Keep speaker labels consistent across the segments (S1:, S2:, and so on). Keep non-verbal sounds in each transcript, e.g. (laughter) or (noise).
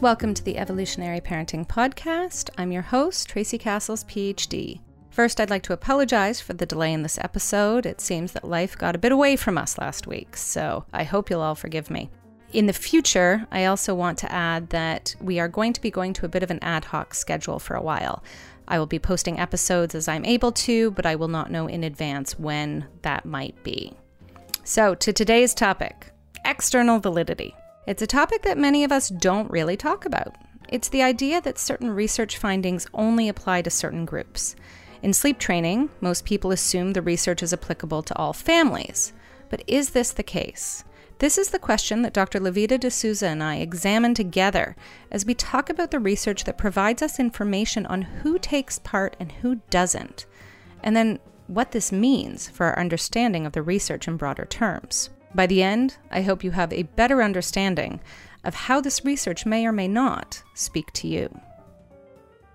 S1: Welcome to the Evolutionary Parenting Podcast. I'm your host, Tracy Cassels, PhD. First, I'd like to apologize for the delay in this episode. It seems that life got a bit away from us last week, so I hope you'll all forgive me. In the future, I also want to add that we are going to be going to a bit of an ad hoc schedule for a while. I will be posting episodes as I'm able to, but I will not know in advance when that might be. So, to today's topic external validity. It's a topic that many of us don't really talk about. It's the idea that certain research findings only apply to certain groups. In sleep training, most people assume the research is applicable to all families. But is this the case? This is the question that Dr. Levita D'Souza and I examine together as we talk about the research that provides us information on who takes part and who doesn't, and then what this means for our understanding of the research in broader terms. By the end, I hope you have a better understanding of how this research may or may not speak to you.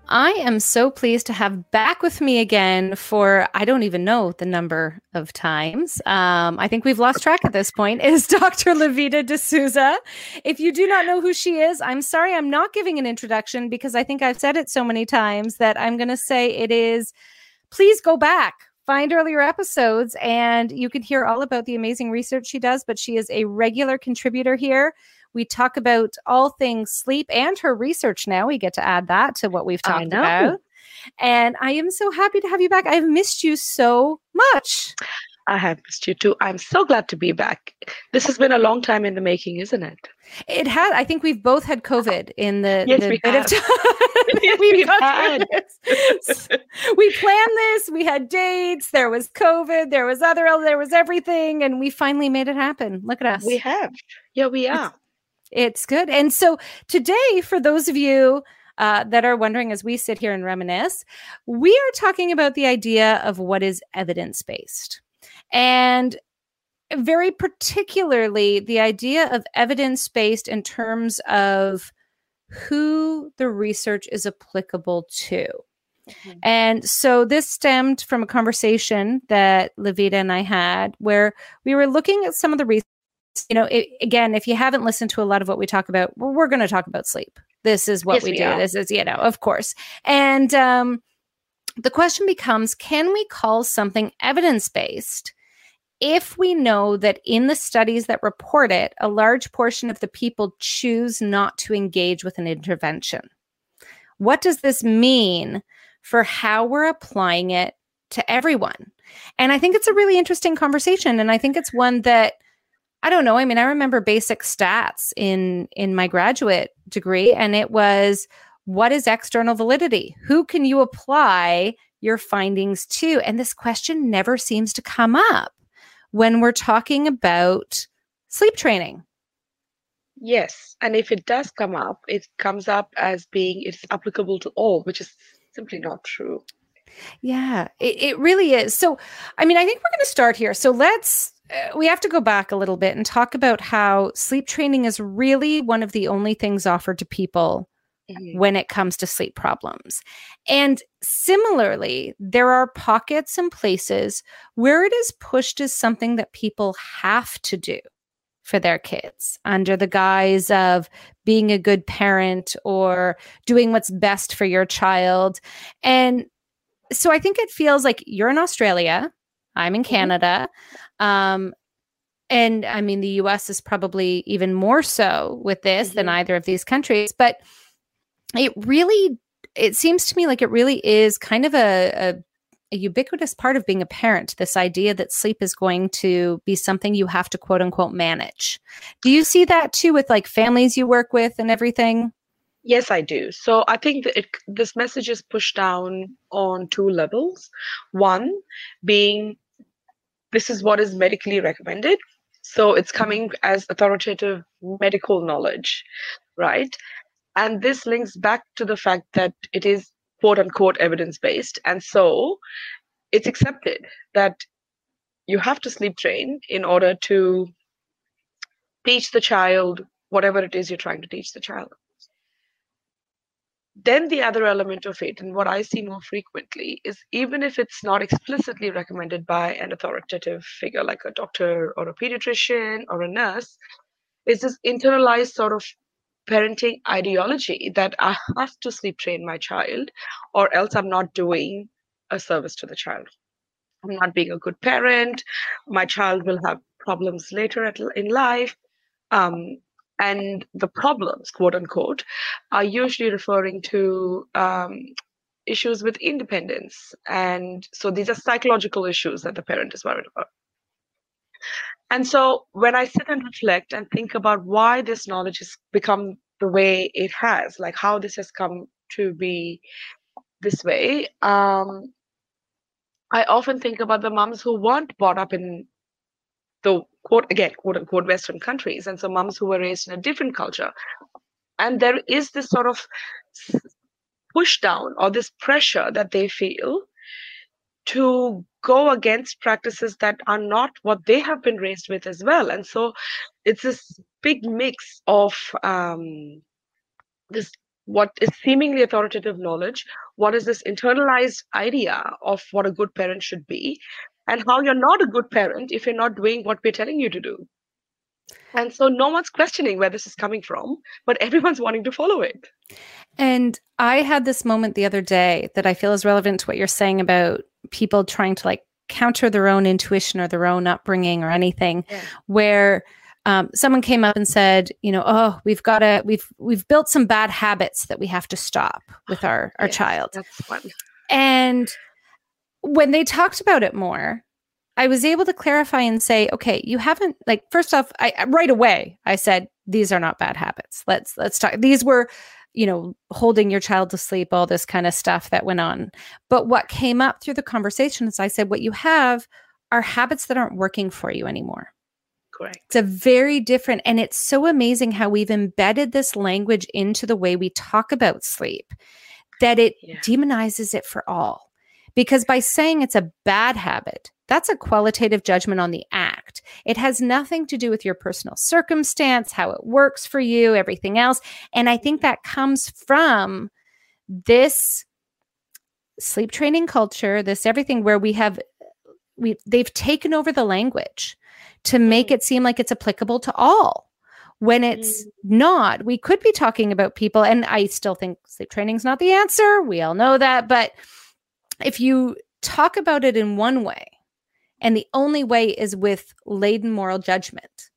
S1: I am so pleased to have back with me again for I don't even know the number of times. Um, I think we've lost track at this point. Is (laughs) Dr. Levita D'Souza? If you do not know who she is, I'm sorry I'm not giving an introduction because I think I've said it so many times that I'm going to say it is. Please go back find earlier episodes and you can hear all about the amazing research she does. But she is a regular contributor here. We talk about all things sleep and her research now. We get to add that to what we've talked about. And I am so happy to have you back. I've missed you so much.
S2: I have missed you too. I'm so glad to be back. This has been a long time in the making, isn't it?
S1: It had. I think we've both had COVID in the,
S2: yes,
S1: the
S2: we
S1: bit
S2: have.
S1: of time. (laughs) (laughs)
S2: Yes,
S1: We've
S2: we've had.
S1: we planned this. We had dates. There was COVID. There was other. There was everything, and we finally made it happen. Look at us.
S2: We have. Yeah, we are.
S1: It's good. And so today, for those of you uh, that are wondering as we sit here and reminisce, we are talking about the idea of what is evidence based. And very particularly, the idea of evidence based in terms of who the research is applicable to.
S2: Mhm.
S1: And so this stemmed from a conversation that Levita and I had where we were looking at some of the research. You know, it, again, if you haven't listened to a lot of what we talk about, we're, we're going to talk about sleep. This is what
S2: Yes,
S1: we,
S2: we
S1: do.
S2: are.
S1: This is, you know, of course. And um, the question becomes can we call something evidence based if we know that in the studies that report it, a large portion of the people choose not to engage with an intervention? What does this mean for how we're applying it to everyone? And I think it's a really interesting conversation. And I think it's one that I don't know. I mean, I remember basic stats in in my graduate degree, and it was what is external validity? Who can you apply your findings to? And this question never seems to come up when we're talking about sleep training.
S2: Yes. And if it does come up, it comes up as being it's applicable to all, which is simply not true.
S1: Yeah, it, it really is. So, I mean, I think we're going to start here. So, let's, uh, we have to go back a little bit and talk about how sleep training is really one of the only things offered to people
S2: Mhm.
S1: when it comes to sleep problems. And similarly, there are pockets and places where it is pushed as something that people have to do for their kids under the guise of being a good parent or doing what's best for your child. And so I think it feels like you're in Australia, I'm in
S2: Mhm.
S1: Canada. Um, and I mean, the US is probably even more so with this than
S2: Mhm.
S1: either of these countries. But it really it seems to me like it really is kind of a, a, a ubiquitous part of being a parent this idea that sleep is going to be something you have to quote unquote manage do you see that too with like families you work with and everything
S2: Yes, I do. So I think that it, this message is pushed down on two levels. One being this is what is medically recommended. So it's coming as authoritative medical knowledge, right? And this links back to the fact that it is quote unquote evidence based. And so it's accepted that you have to sleep train in order to teach the child whatever it is you're trying to teach the child then the other element of it, and what I see more frequently, is even if it's not explicitly recommended by an authoritative figure like a doctor or a pediatrician or a nurse, is this internalized sort of parenting ideology that I have to sleep train my child, or else I'm not doing a service to the child. I'm not being a good parent. My child will have problems later at, in life. Um, and the problems, quote unquote, are usually referring to um, issues with independence. And so these are psychological issues that the parent is worried about. And so when I sit and reflect and think about why this knowledge has become the way it has, like how this has come to be this way, um, I often think about the moms who weren't brought up in the quote again quote unquote Western countries, and so moms who were raised in a different culture. And there is this sort of push down or this pressure that they feel to go against practices that are not what they have been raised with as well. And so it's this big mix of um, this what is seemingly authoritative knowledge, what is this internalized idea of what a good parent should be, and how you're not a good parent if you're not doing what we're telling you to do. And so no one's questioning where this is coming from, but everyone's wanting to follow it.
S1: And I had this moment the other day that I feel is relevant to what you're saying about people trying to like counter their own intuition or their own upbringing or anything, yeah. where um, someone came up and said, you know, oh, we've got to, we've we've built some bad habits that we have to stop with our our child.
S2: That's.
S1: And when they talked about it more, I was able to clarify and say, okay, you haven't like first off, I right away I said these are not bad habits. Let's let's talk. These were, you know, holding your child to sleep, all this kind of stuff that went on. But what came up through the conversation is I said, what you have are habits that aren't working for you anymore.
S2: Correct.
S1: It's a very different, and it's so amazing how we've embedded this language into the way we talk about sleep that it yeah. demonizes it for all. Because by saying it's a bad habit, that's a qualitative judgment on the act. It has nothing to do with your personal circumstance, how it works for you, everything else. And I think that comes from this sleep training culture, this everything where we have we they've taken over the language to make mm. it seem like it's applicable to all when it's mm. not. We could be talking about people and I still think sleep training is not the answer. We all know that, but if you talk about it in one way and the only way is with laden moral judgment,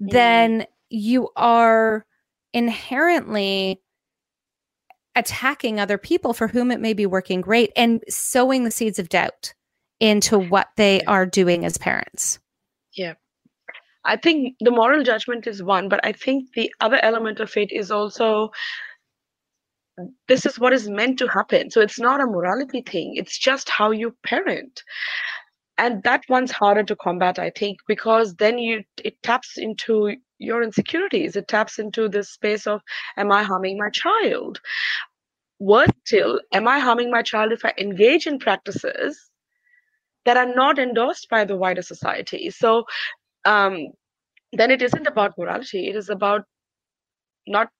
S1: mm. then you are inherently attacking other people for whom it may be working great and sowing the seeds of doubt into what they are doing as parents.
S2: Yeah. I think the moral judgment is one, but I think the other element of it is also this is what is meant to happen. So it's not a morality thing, it's just how you parent. And that one's harder to combat, I think, because then you it taps into your insecurities. It taps into this space of, am I harming my child? Worse still, am I harming my child if I engage in practices that are not endorsed by the wider society? So um, then it isn't about morality. It is about not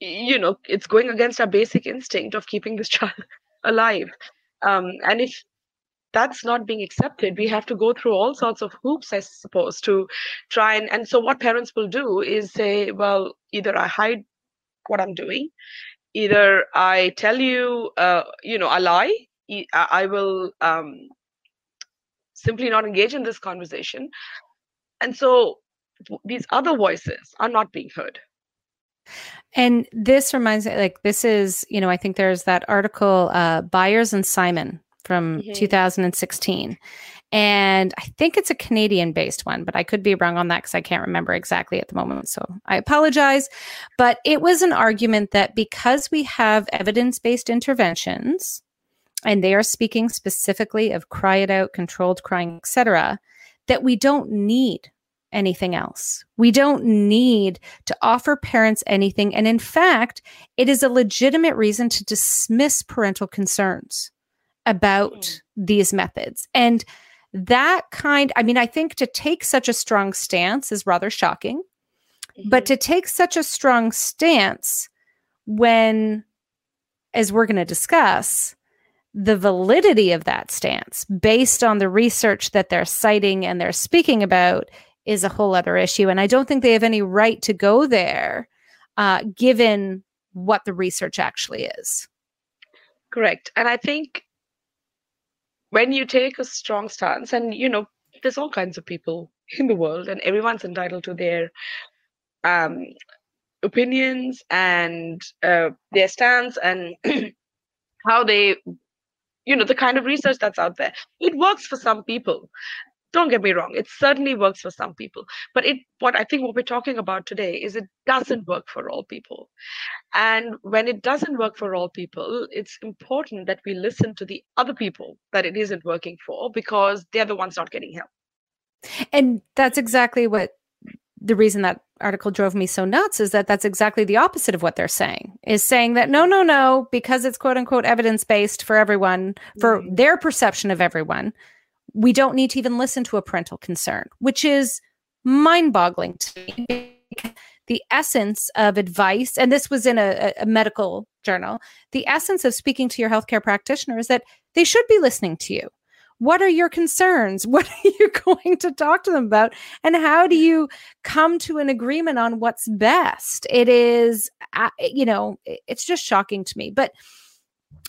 S2: you know it's going against our basic instinct of keeping this (laughs) child alive um, and if that's not being accepted. We have to go through all sorts of hoops i suppose to try and and so what parents will do is say well either i hide what i'm doing either i tell you uh, you know i lie i will um, simply not engage in this conversation. And so these other voices are not being heard.
S1: And this reminds me, like, this is, you know, I think there's that article, uh, Byers and Simon from mm-hmm. 2016. And I think it's a Canadian based one, but I could be wrong on that because I can't remember exactly at the moment. So I apologize. But it was an argument that because we have evidence based interventions, and they are speaking specifically of cry it out, controlled crying, etc., that we don't need anything else. We don't need to offer parents anything. And in fact, it is a legitimate reason to dismiss parental concerns about mm. these methods. And that kind, I mean, I think to take such a strong stance is rather shocking, mm-hmm. but to take such a strong stance when, as we're going to discuss, the validity of that stance based on the research that they're citing and they're speaking about is a whole other issue. And I don't think they have any right to go there uh, given what the research actually is.
S2: Correct. And I think when you take a strong stance, and you know, there's all kinds of people in the world, and everyone's entitled to their um, opinions and uh, their stance and (clears throat) how they you know the kind of research that's out there. It works for some people don't get me wrong it certainly works for some people but it what i think what we're talking about today is it doesn't work for all people and when it doesn't work for all people it's important that we listen to the other people that it isn't working for because they're the ones not getting help
S1: and that's exactly what the reason that article drove me so nuts is that that's exactly the opposite of what they're saying is saying that no no no because it's quote unquote evidence based for everyone for mm-hmm. their perception of everyone we don't need to even listen to a parental concern which is mind boggling to me the essence of advice and this was in a, a medical journal the essence of speaking to your healthcare practitioner is that they should be listening to you. What are your concerns? (laughs) What are you going to talk to them about? And how do you come to an agreement on what's best? It is you know it's just shocking to me. But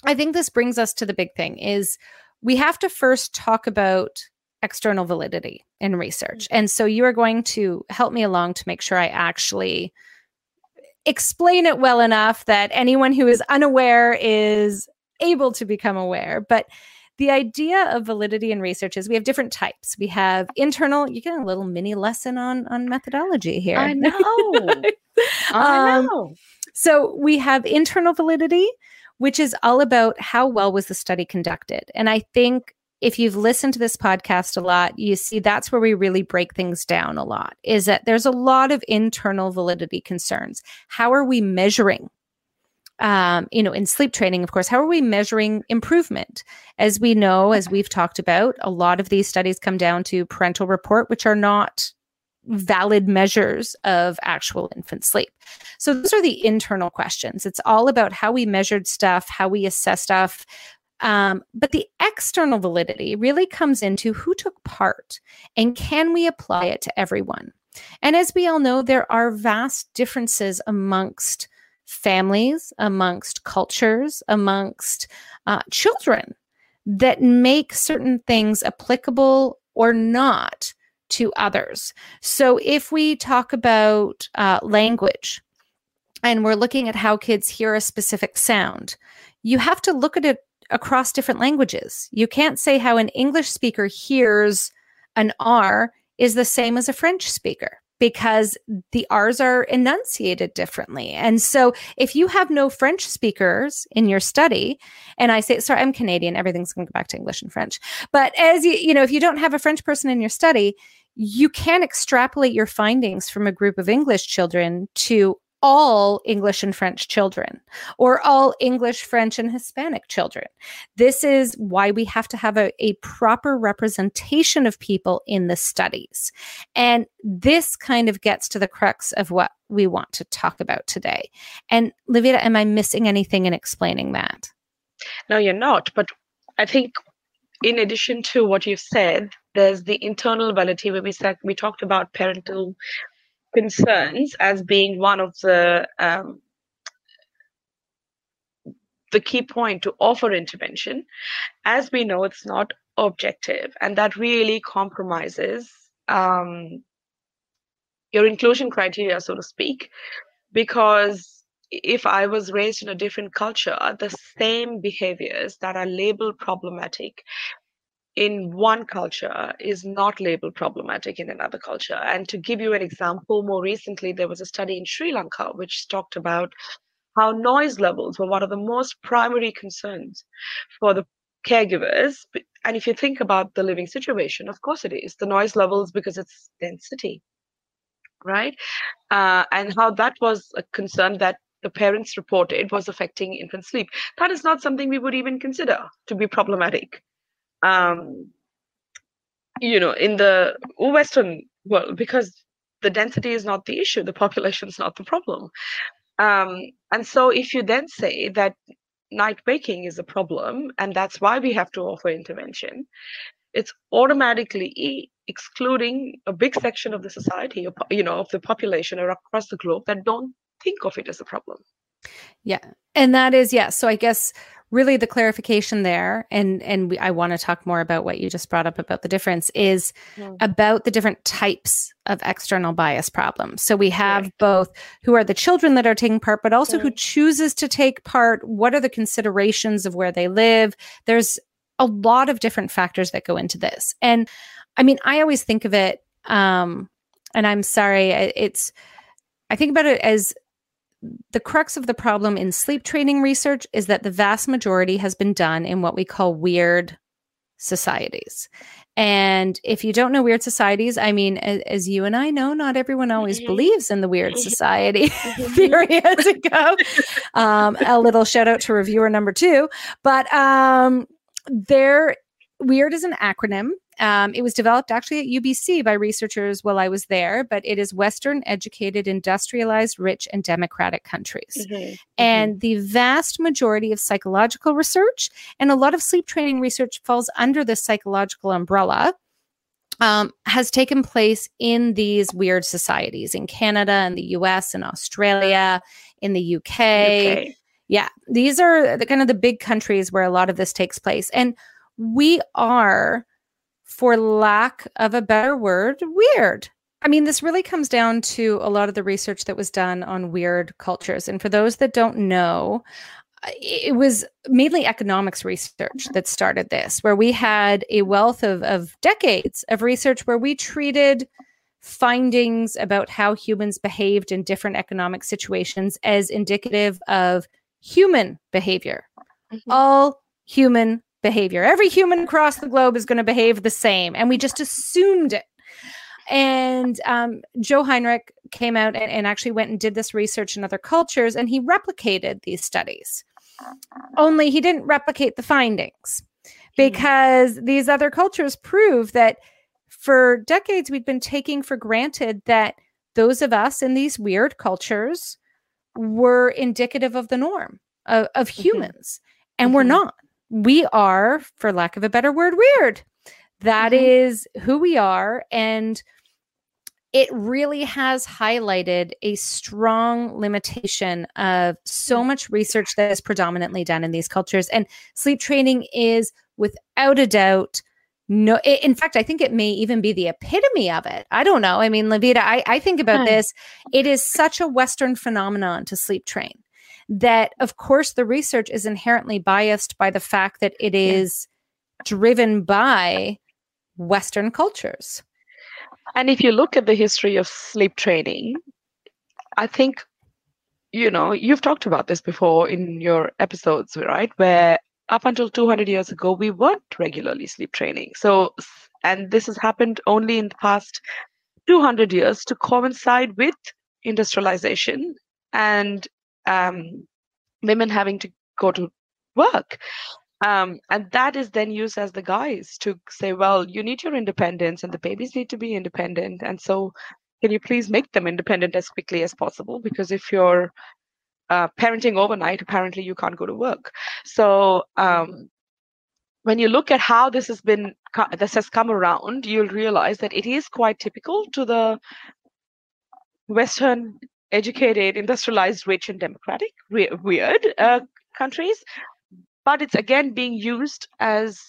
S1: i think this brings us to the big thing is we have to first talk about external validity in research mm-hmm. and so you are going to help me along to make sure i actually explain it well enough that anyone who is unaware is able to become aware but the idea of validity in research is we have different types. We have internal, you get a little mini lesson on on methodology here.
S2: I know. (laughs) I um, know.
S1: So we have internal validity, which is all about how well was the study conducted. And I think if you've listened to this podcast a lot, you see that's where we really break things down a lot is that there's a lot of internal validity concerns. How are we measuring um, you know, in sleep training, of course, how are we measuring improvement? As we know, as we've talked about, a lot of these studies come down to parental report, which are not valid measures of actual infant sleep. So those are the internal questions. It's all about how we measured stuff, how we assess stuff. Um, but the external validity really comes into who took part and can we apply it to everyone? And as we all know, there are vast differences amongst families, amongst cultures, amongst uh, children that make certain things applicable or not to others. So if we talk about uh, language and we're looking at how kids hear a specific sound, you have to look at it across different languages. You can't say how an English speaker hears an R is the same as a French speaker because the R's are enunciated differently. And so if you have no French speakers in your study, and I say, sorry, I'm Canadian, everything's going to go back to English and French. But as you, you know, if you don't have a French person in your study, you can extrapolate your findings from a group of English children to all English and French children or all English, French, and Hispanic children. This is why we have to have a, a proper representation of people in the studies. And this kind of gets to the crux of what we want to talk about today. And Livia, am I missing anything in explaining that?
S2: No, you're not. But I think in addition to what you've said, there's the internal validity where we said we talked about parental concerns as being one of the um, the key point to offer intervention. As we know, it's not objective, and that really compromises um, your inclusion criteria, so to speak, because if I was raised in a different culture, the same behaviors that are labeled problematic in one culture is not labeled problematic in another culture. And to give you an example, more recently, there was a study in Sri Lanka which talked about how noise levels were one of the most primary concerns for the caregivers. And if you think about the living situation, of course it is the noise levels because it's density, right? Uh, and how that was a concern that the parents reported was affecting infant sleep. That is not something we would even consider to be problematic um, you know, in the Western world, because the density is not the issue, the population is not the problem. Um, and so, if you then say that night waking is a problem, and that's why we have to offer intervention, it's automatically excluding a big section of the society, you know, of the population across the globe that don't think of it as a problem.
S1: Yeah. And that is, yes. Yeah, so I guess really the clarification there and and we, i want to talk more about what you just brought up about the difference is mm. about the different types of external bias problems so we have right. both who are the children that are taking part but also who chooses to take part what are the considerations of where they live there's a lot of different factors that go into this and i mean i always think of it um and i'm sorry it's i think about it as the crux of the problem in sleep training research is that the vast majority has been done in what we call weird societies. And if you don't know weird societies, I mean, as, as you and I know, not everyone always mm-hmm. believes in the weird mm-hmm. society (laughs) mm-hmm. theory goes. Um, a little shout out to reviewer number two. But um, there, weird is an acronym um, it was developed actually at UBC by researchers while I was there, but it is Western educated, industrialized, rich, and democratic countries. Mm-hmm. mm-hmm. And mm-hmm. the vast majority of psychological research and a lot of sleep training research falls under this psychological umbrella. Um, has taken place in these weird societies in Canada and the US and Australia, in the UK. UK. Yeah, these are the kind of the big countries where a lot of this takes place. And we are for lack of a better word, weird. I mean, this really comes down to a lot of the research that was done on weird cultures. And for those that don't know, it was mainly economics research that started this, where we had a wealth of, of decades of research where we treated findings about how humans behaved in different economic situations as indicative of human behavior. Mm-hmm. All human behavior. Every human across the globe is going to behave the same. And we just assumed it. And um, Joe Henrich came out and, and actually went and did this research in other cultures and he replicated these studies. Only he didn't replicate the findings because these other cultures prove that for decades we've been taking for granted that those of us in these weird cultures were indicative of the norm of, of mm-hmm. humans and mm-hmm. we're not we are, for lack of a better word, weird. That mm-hmm. is who we are. And it really has highlighted a strong limitation of so mm. much research that is predominantly done in these cultures. And sleep training is without a doubt no in fact i think it may even be the epitome of it i don't know i mean levita i, I think about this it is such a western phenomenon to sleep train that of course the research is inherently biased by the fact that it is yeah. driven by western cultures.
S2: And if you look at the history of sleep training i think you know you've talked about this before in your episodes right? Where up until 200 years ago we weren't regularly sleep training. So and this has happened only in the past 200 years to coincide with industrialization and um, women having to go to work. Um, and that is then used as the guise to say, well, you need your independence and the babies need to be independent. And so, can you please make them independent as quickly as possible? Because if you're uh, parenting overnight, apparently you can't go to work. So, um, when you look at how this has been this has come around you'll realize that it is quite typical to the western educated, industrialized, rich, and democratic, re- weird uh, countries. But it's again being used as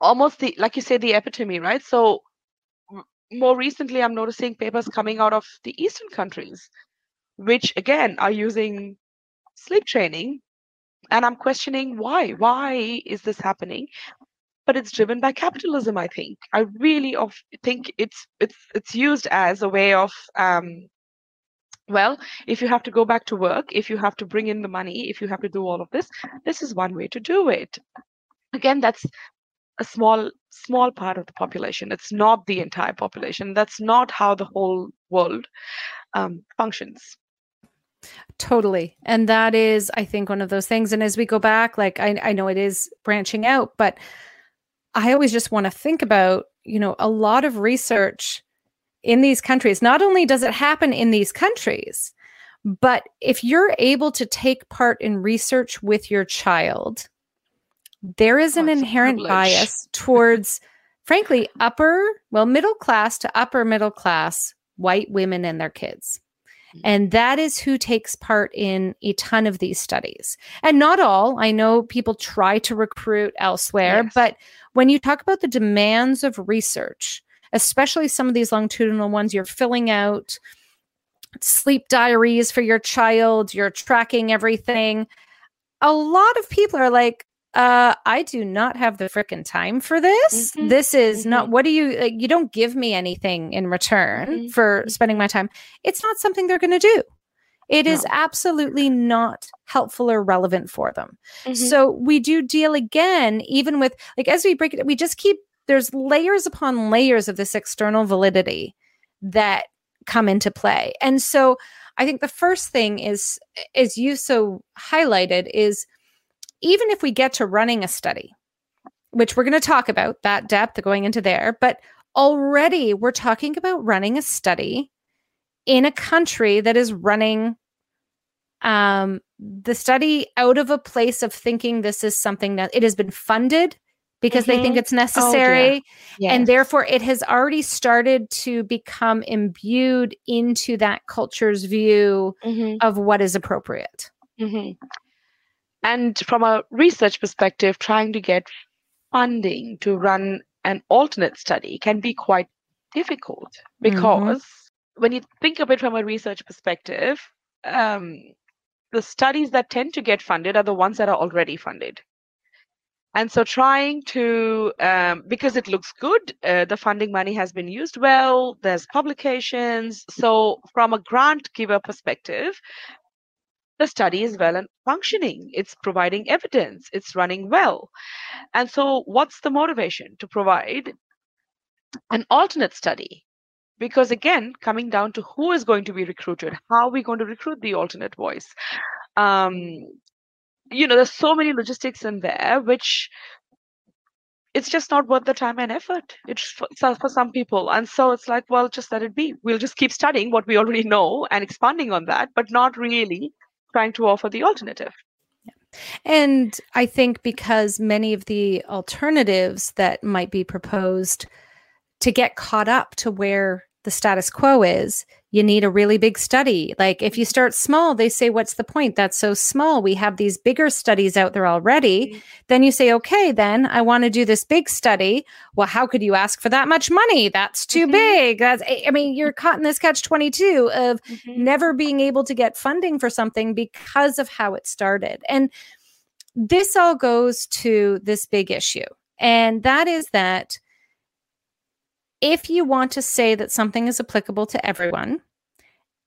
S2: almost the, like you say, the epitome, right? So more recently, I'm noticing papers coming out of the Eastern countries, which again are using sleep training. And I'm questioning why. Why is this happening? But it's driven by capitalism i think. I really of, think it's it's it's used as a way of um, well if you have to go back to work if you have to bring in the money if you have to do all of this this is one way to do it. Again that's a small small part of the population. It's not the entire population. That's not how the whole world um, functions.
S1: Totally. And that is, I think, one of those things. And as we go back, like I, I know it is branching out, but I always just want to think about, you know, a lot of research in these countries. Not only does it happen in these countries, but if you're able to take part in research with your child, there is an inherent bias towards, frankly, upper, well, middle class to upper middle class white women and their kids. Mm-hmm. And that is who takes part in a ton of these studies. And not all. I know people try to recruit elsewhere,
S2: Yes.
S1: but when you talk about the demands of research, especially some of these longitudinal ones, you're filling out sleep diaries for your child, you're tracking everything. A lot of people are like, uh, I do not have the frickin' time for this.
S2: Mhm,
S1: This is not
S2: mhm.
S1: what do you like, you don't give me anything in return
S2: Mhm,
S1: for
S2: mhm.
S1: spending my time. It's not something they're gonna do. It is
S2: No.
S1: absolutely not helpful or relevant for them.
S2: Mhm.
S1: So we do deal again, even with like as we break it, we just keep there's layers upon layers of this external validity that come into play. And so I think the first thing is, as you so highlighted, is even if we get to running a study, which we're going to talk about that depth going into there, but already we're talking about running a study in a country that is running um, the study out of a place of thinking this is something that it has been funded because they think
S2: Mhm.
S1: it's necessary and
S2: Yes.
S1: therefore it has already started to become imbued into that culture's view
S2: Mhm,
S1: of what is appropriate
S2: mhm. And from a research perspective, trying to get funding to run an alternate study can be quite difficult because when you think of it from a research perspective, um, the studies that tend to get funded are the ones that are already funded. And so, trying to, um, because it looks good, uh, the funding money has been used well, there's publications. So, from a grant giver perspective, the study is well and functioning. It's providing evidence, it's running well. And so, what's the motivation to provide an alternate study? Because again, coming down to who is going to be recruited, how are we going to recruit the alternate voice? Um, you know, there's so many logistics in there, which it's just not worth the time and effort. It's for, for some people. And so it's like, well, just let it be. We'll just keep studying what we already know and expanding on that, but not really trying to offer the alternative.
S1: And I think because many of the alternatives that might be proposed to get caught up to where the status quo is, you need a really big study. Like if you start small, they say, What's the point? That's so small. We have these bigger studies out there already.
S2: Mhm.
S1: Then you say, Okay, then I want to do this big study. Well, how could you ask for that much money? That's too
S2: Mhm.
S1: big. That's, I I mean, you're caught in this catch 22 of never being able to get funding for something because of how it started. And this all goes to this big issue. And that is that if you want to say that something is applicable to everyone,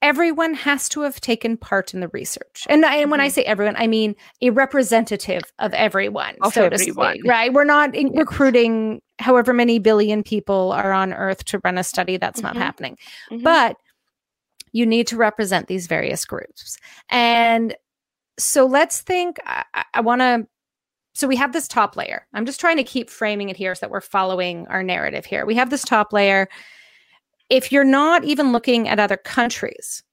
S1: everyone has to have taken part in the research. And, I, and when I
S2: Mhm.
S1: say everyone, I mean a representative of everyone,
S2: Of
S1: so to
S2: everyone.
S1: speak, right? We're not
S2: Yes.
S1: recruiting however many billion people are on earth to run a study. That's not
S2: Mhm.
S1: happening
S2: Mhm.
S1: but you need to represent these various groups and so let's think i, I want to so we have this top layer i'm just trying to keep framing it here so that we're following our narrative here we have this top layer if you're not even looking at other countries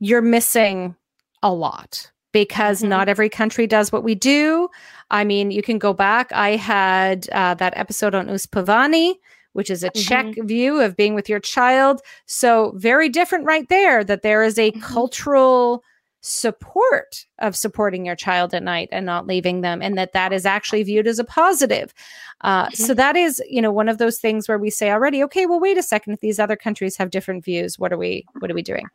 S1: you're missing a lot because
S2: Mhm.
S1: not every country does what we do i mean you can go back i had uh, that episode on uspavani which is a Czech view of being with your child. So, very different right there that there is a
S2: Mhm.
S1: cultural support of supporting your child at night and not leaving them and that that is actually viewed as a positive. Uh, so that is you know one of those things where we say already okay well wait a second if these other countries have different views what are we what are we doing?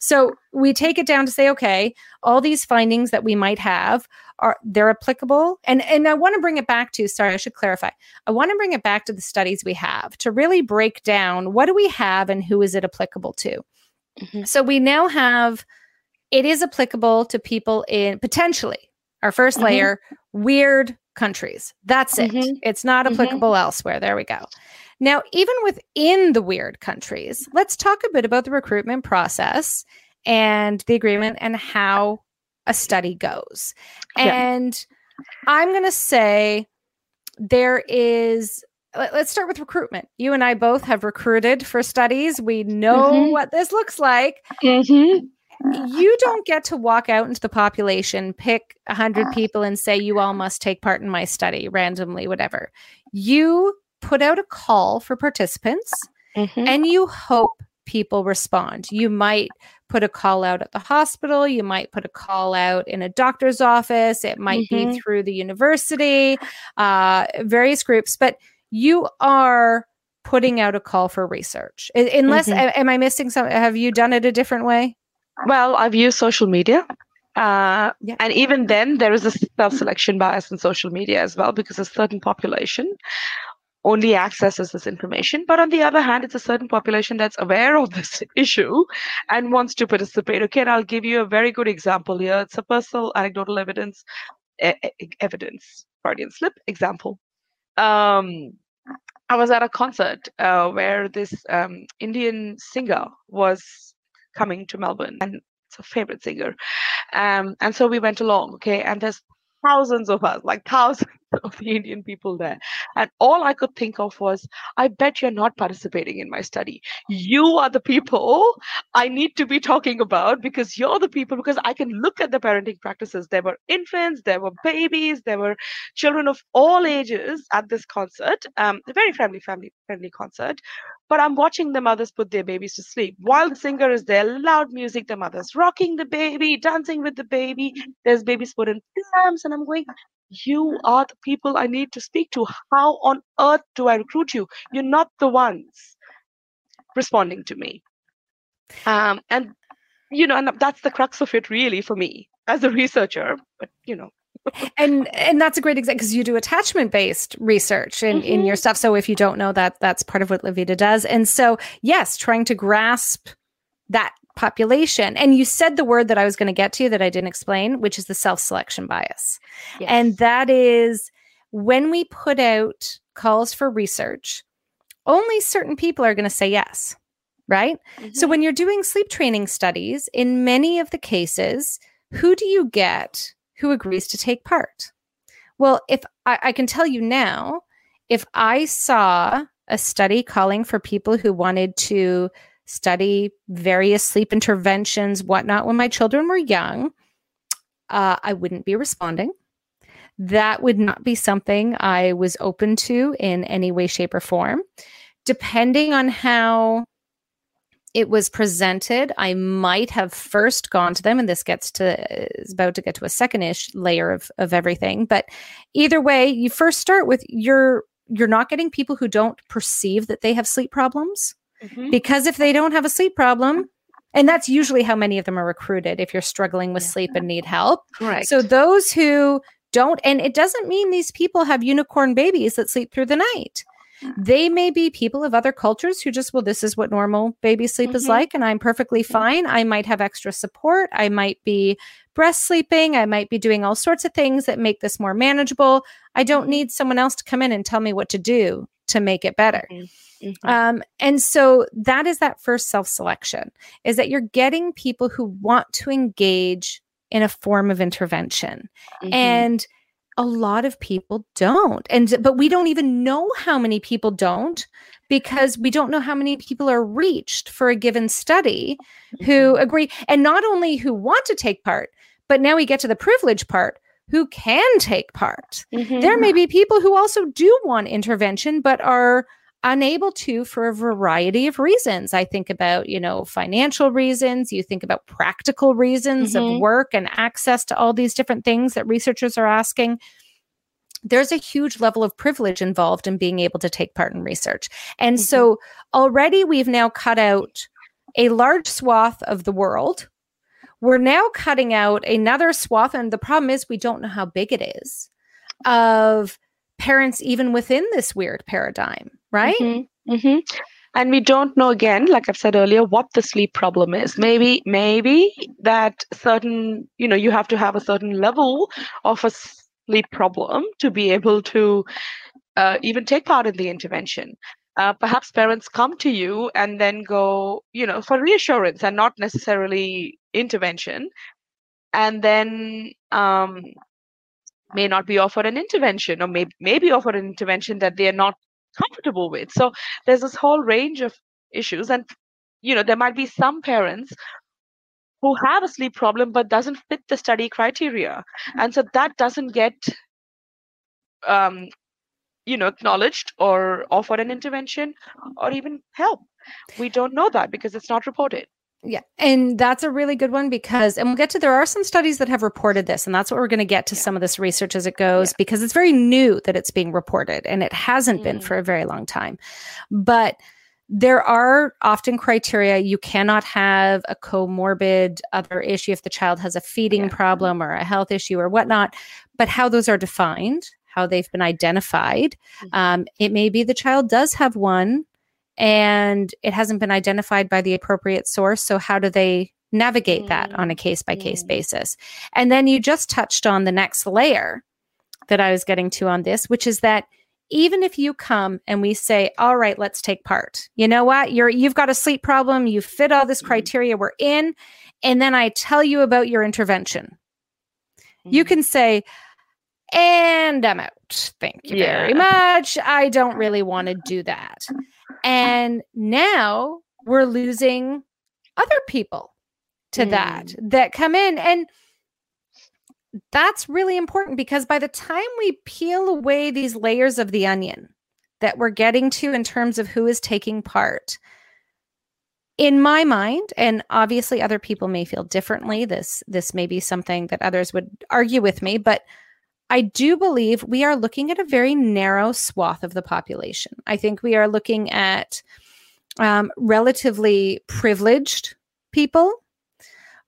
S1: So we take it down to say okay all these findings that we might have are they're applicable. And and i want to bring it back to sorry i should clarify. I want to bring it back to the studies we have to really break down what do we have and who is it applicable to.
S2: Mhm.
S1: so we now have it is applicable to people in potentially our 1st
S2: Mhm.
S1: layer weird countries that's it
S2: Mhm.
S1: it's not
S2: Mhm.
S1: applicable elsewhere there we go now even within the weird countries let's talk a bit about the recruitment process and the agreement and how a study goes
S2: Yeah.
S1: and i'm going to say there is let- let's start with recruitment you and i both have recruited for studies we know
S2: Mhm.
S1: what this looks like
S2: Mhm.
S1: You don't get to walk out into the population, pick a hundred people, and say you all must take part in my study randomly, whatever. You put out a call for participants,
S2: Mhm.
S1: and you hope people respond. You might put a call out at the hospital, you might put a call out in a doctor's office, it might
S2: Mhm.
S1: be through the university, uh, various groups, but you are putting out a call for research. Unless,
S2: Mhm.
S1: am I missing something? Have you done it a different way?
S2: Well, I've used social media. Uh,
S1: Yeah.
S2: And even then, there is a self selection bias in social media as well because a certain population only accesses this information. But on the other hand, it's a certain population that's aware of this (laughs) issue and wants to participate. Okay, and I'll give you a very good example here. It's a personal anecdotal evidence, e- evidence, Freudian slip example. Um, I was at a concert uh, where this um, Indian singer was coming to Melbourne, and it's a favorite singer. Um, and so we went along, okay, and there's thousands of us, like thousands (laughs) of the Indian people there. And all I could think of was, I bet you're not participating in my study. You are the people I need to be talking about because you're the people, because I can look at the parenting practices. There were infants, there were babies, there were children of all ages at this concert, um, a very friendly, family friendly concert. But I'm watching the mothers put their babies to sleep while the singer is there, loud music, the mother's rocking the baby, dancing with the baby. There's babies put in prams, and I'm going, You are the people I need to speak to. How on earth do I recruit you? You're not the ones responding to me. Um, and you know, and that's the crux of it, really, for me as a researcher. But you know, (laughs)
S1: and and that's a great example because you do attachment based research in in your stuff so if you don't know that that's part of what Levita does and so yes trying to grasp that population. And you said the word that I was going to get to that I didn't explain which is the self selection bias. And that is when we put out calls for research only certain people are going to say yes right? So mm-hmm. when you're doing sleep training studies in many of the cases who do you get who agrees to take part. Well, if I, I, can tell you now, if I saw a study calling for people who wanted to study various sleep interventions, whatnot, when my children were young, uh, I wouldn't be responding. That would not be something I was open to in any way, shape, or form. Depending on how it was presented, I might have first gone to them, and this gets to is about to get to a second-ish layer of of everything. But either way, you first start with you're you're not getting people who don't perceive that they have sleep problems
S2: Mhm.
S1: because if they don't have a sleep problem, and that's usually how many of them are recruited if you're struggling with
S2: Yeah.
S1: sleep and need help.
S2: correct.
S1: So those who don't, and it doesn't mean these people have unicorn babies that sleep through the night. They may be people of other cultures who just, well, this is what normal baby sleep is
S2: Mhm.
S1: like, and I'm perfectly fine. I might have extra support. I might be breast sleeping. I might be doing all sorts of things that make this more manageable. I don't
S2: Mhm.
S1: need someone else to come in and tell me what to do to make it better.
S2: Mhm.
S1: Um, and so that is that first self selection is that you're getting people who want to engage in a form of intervention.
S2: Mhm.
S1: And a lot of people don't. And but we don't even know how many people don't because we don't know how many people are reached for a given study who agree and not only who want to take part, but now we get to the privilege part who can take part
S2: Mhm.
S1: there may be people who also do want intervention but are unable to for a variety of reasons. I think about you know financial reasons you think about practical reasons
S2: Mhm.
S1: of work and access to all these different things that researchers are asking. There's a huge level of privilege involved in being able to take part in research. And
S2: Mhm.
S1: so already we've now cut out a large swath of the world. We're now cutting out another swath and the problem is we don't know how big it is of parents even within this weird paradigm right
S2: Mhm, mhm. And we don't know again, like I've said earlier, what the sleep problem is. Maybe, maybe that certain, you know, you have to have a certain level of a sleep problem to be able to uh, even take part in the intervention. Uh, perhaps parents come to you and then go, you know, for reassurance and not necessarily intervention, and then um, may not be offered an intervention or may, may be offered an intervention that they are not comfortable with. So there's this whole range of issues, and you know there might be some parents who have a sleep problem but doesn't fit the study criteria, and so that doesn't get um, you know acknowledged or offered an intervention or even help. we don't know that because it's not reported
S1: yeah. And that's a really good one because, and we'll get to, there are some studies that have reported this, and that's what we're going to get to yeah. some of this research as it goes yeah. because it's very new that it's being reported and it hasn't mm. been for a very long time. But there are often criteria. You cannot have a comorbid other issue if the child has a feeding yeah. problem or a health issue or whatnot, but how those are defined, how they've been identified. Mm-hmm. Um, it may be the child does have one and it hasn't been identified by the appropriate source. So, how do they navigate that on a case by case basis? And then you just touched on the next layer that I was getting to on this, which is that even if you come and we say, all right, let's take part. You know what? You're you've got a sleep problem, you fit all this mm-hmm. criteria, we're in, and then I tell you about your intervention. Mm-hmm. You can say, and I'm out. Thank you yeah. very much. I don't really want to do that. And now we're losing other people to mm. that that come in. And that's really important because by the time we peel away these layers of the onion that we're getting to in terms of who is taking part, in my mind and obviously other people may feel differently this this may be something that others would argue with me but I do believe we are looking at a very narrow swath of the population. I think we are looking at um, relatively privileged people.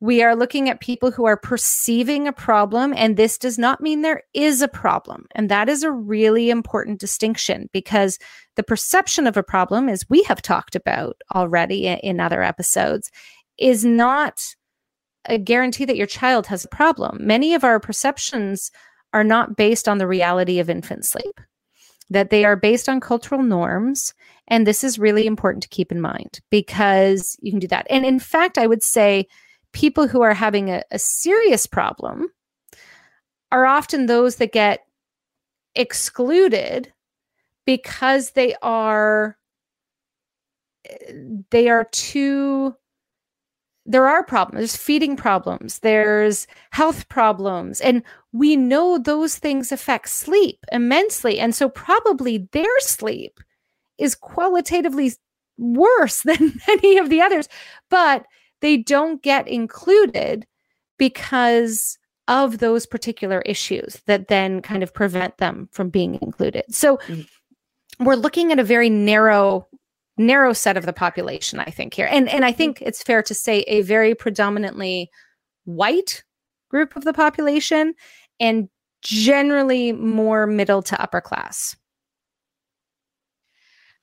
S1: We are looking at people who are perceiving a problem, and this does not mean there is a problem. And that is a really important distinction because the perception of a problem, as we have talked about already in other episodes, is not a guarantee that your child has a problem. Many of our perceptions are not based on the reality of infant sleep, that they are based on cultural norms. And this is really important to keep in mind because you can do that. And in fact, I would say people who are having a, a serious problem are often those that get excluded because they are eh, they are too there are problems there's feeding problems there's health problems and we know those things affect sleep immensely and so probably their sleep is qualitatively worse (laughs) than any of the others but they don't get included because of those particular issues that then kind of prevent them from being included so mm-hmm. we're looking at a very narrow narrow set of the population i think here and and i mm-hmm. think it's fair to say a very predominantly white group of the population and generally more middle to upper class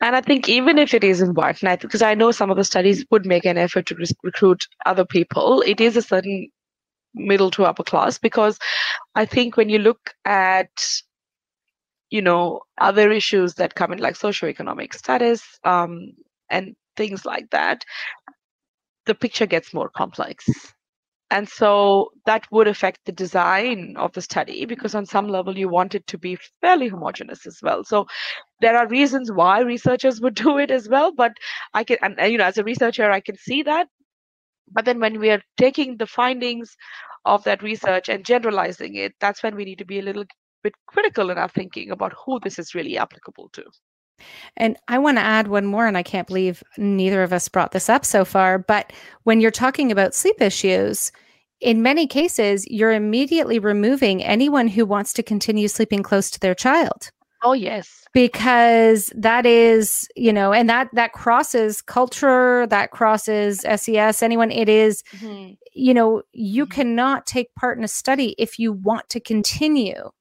S2: and I think even if it isn't white, and because I, I, know some of the studies would make an effort to re- recruit other people, it is a certain middle to upper class because I think when you look at you know other issues that come in like socioeconomic status um, and things like that the picture gets more complex. And so that would affect the design of the study because on some level you want it to be fairly homogenous as well. So there are reasons why researchers would (laughs) do it as well but i can and you know as a researcher i can see that. But then when we are taking the findings of that research and generalizing it that's when we need to be a little bit critical in our thinking about who this is really applicable to.
S1: And I want to add one more, and I can't believe neither of us brought this up so far. But when you're talking about sleep issues, in many cases, you're immediately removing anyone who wants to continue sleeping close to their child.
S2: Oh, yes.
S1: Because that is, you know, and that that crosses culture, that crosses SES, anyone it is, mm-hmm. you know, you mm-hmm. cannot take part in a study if you want to continue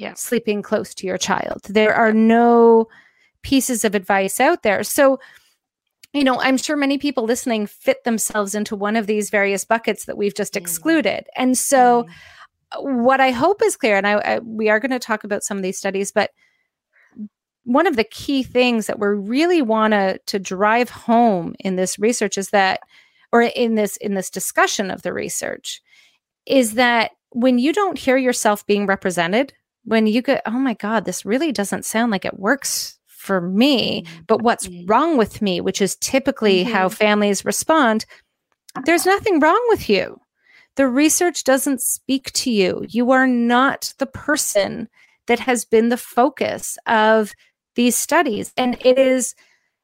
S1: yeah. sleeping close to your child. There are no pieces of advice out there. So, you know, I'm sure many people listening fit themselves into one of these various buckets that we've just mm. excluded. And so, mm. what I hope is clear, and I, I we are going to talk about some of these studies, but one of the key things that we really want to to drive home in this research is that, or in this in this discussion of the research, is that when you don't hear yourself being represented when you go, oh my God, this really doesn't sound like it works for me, mm-hmm. but what's wrong with me, which is typically mm-hmm. how families respond, there's nothing wrong with you. The research doesn't speak to you. You are not the person that has been the focus of these studies. And it is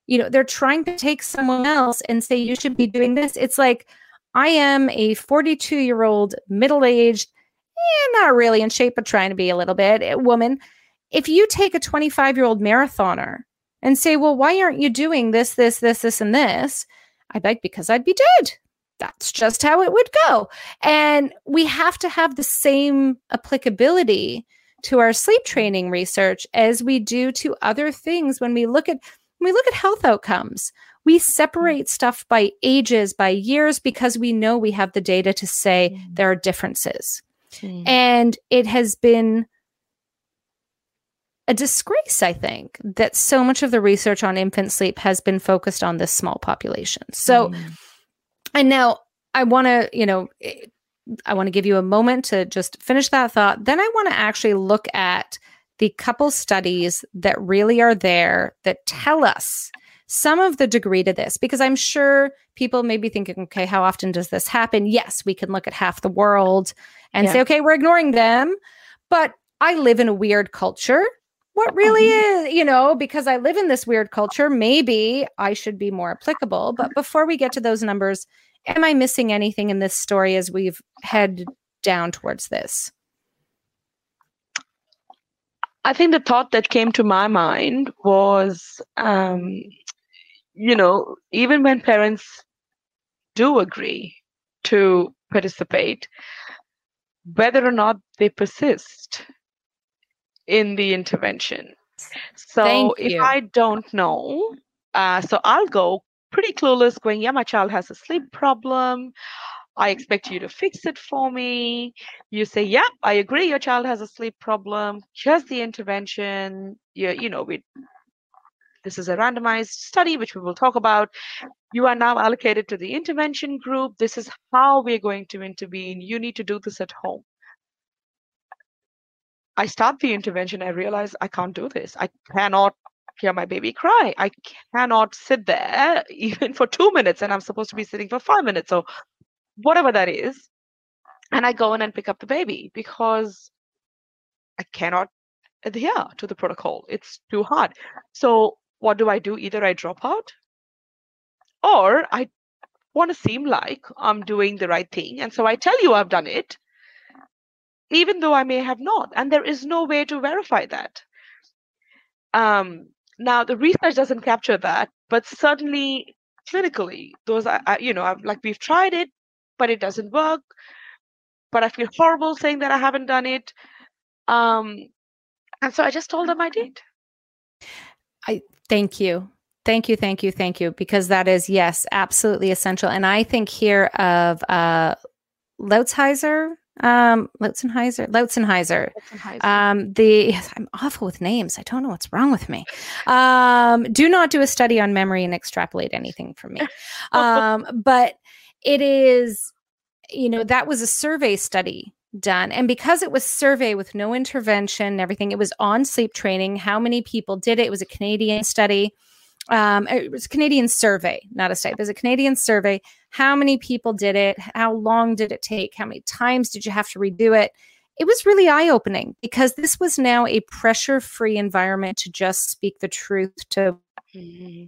S1: you know, they're trying to take someone else and say, you should be doing this. It's like, I am a 42 year old, middle aged, eh, not really in shape, but trying to be a little bit eh, woman. If you take a 25 year old marathoner and say, well, why aren't you doing this, this, this, this, and this? I beg because I'd be dead. That's just how it would go. And we have to have the same applicability to our sleep training research as we do to other things when we look at when we look at health outcomes we separate stuff by ages by years because we know we have the data to say mm. there are differences mm. and it has been a disgrace i think that so much of the research on infant sleep has been focused on this small population so mm. and now i want to you know I want to give you a moment to just finish that thought. Then I want to actually look at the couple studies that really are there that tell us some of the degree to this because I'm sure people may be thinking, okay, how often does this happen? Yes, we can look at half the world and yeah. say, okay, we're ignoring them. But I live in a weird culture. What really mm-hmm. is, you know, because I live in this weird culture, maybe I should be more applicable. But before we get to those numbers, am I missing anything in this story as we've head down towards this?
S2: I think the thought that came to my mind was, um, you know, even when parents do agree to participate, whether or not they persist in the intervention. So if I don't know, uh, so I'll go pretty clueless, going, Yeah, my child has a sleep problem. I expect you to fix it for me. You say, Yeah, I agree, your child has a sleep problem. Here's the intervention. You, you know, we this is a randomized study, which we will talk about. You are now allocated to the intervention group. This is how we're going to intervene. You need to do this at home. I start the intervention. I realize I can't do this. I cannot hear my baby cry. I cannot sit there (laughs) even for two minutes, and I'm supposed to be sitting for five minutes or whatever that is. And I go in and pick up the baby because I cannot adhere to the protocol. It's too hard. So, what do I do? Either I drop out or I want to seem like I'm doing the right thing. And so I tell you I've done it, even though I may have not. And there is no way to verify that. Um, now, the research doesn't capture that, but certainly clinically, those are, you know, like we've tried it, but it doesn't work. But I feel horrible saying that I haven't done it. Um, and so I just told them I did.
S1: I thank you. Thank you, thank you, thank you, because that is, yes, absolutely essential. And I think here of uh, Lautzheiser, um, Loutzenhiser, Loutzenhiser. Um, the I'm awful with names. I don't know what's wrong with me. Um, do not do a study on memory and extrapolate anything from me. (laughs) Um, but it is, you know, that was a survey study done. And because it was survey with no intervention and everything, it was on sleep training. How many people did it? It was a Canadian study um, it was a Canadian survey, not a study. It was a Canadian survey. How many people did it? How long did it take? How many times did you have to redo it? It was really eye opening because this was now a pressure free environment to just speak the truth to mm-hmm.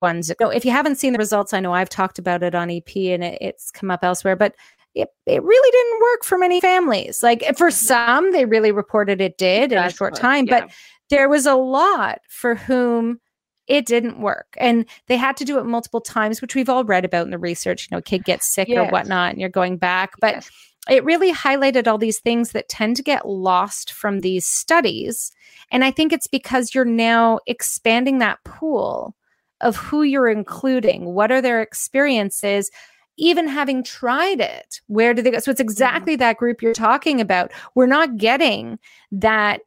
S1: ones. So if you haven't seen the results, I know I've talked about it on EP and it, it's come up elsewhere, but it, it really didn't work for many families. Like for mm-hmm. some, they really reported it did in That's a short time, yeah. but there was a lot for whom it didn't work and they had to do it multiple times which we've all read about in the research you know kid gets sick yes. or whatnot and you're going back but yes. it really highlighted all these things that tend to get lost from these studies and i think it's because you're now expanding that pool of who you're including what are their experiences even having tried it where do they go so it's mm-hmm. exactly mm-hmm. that group you're talking about we're not getting that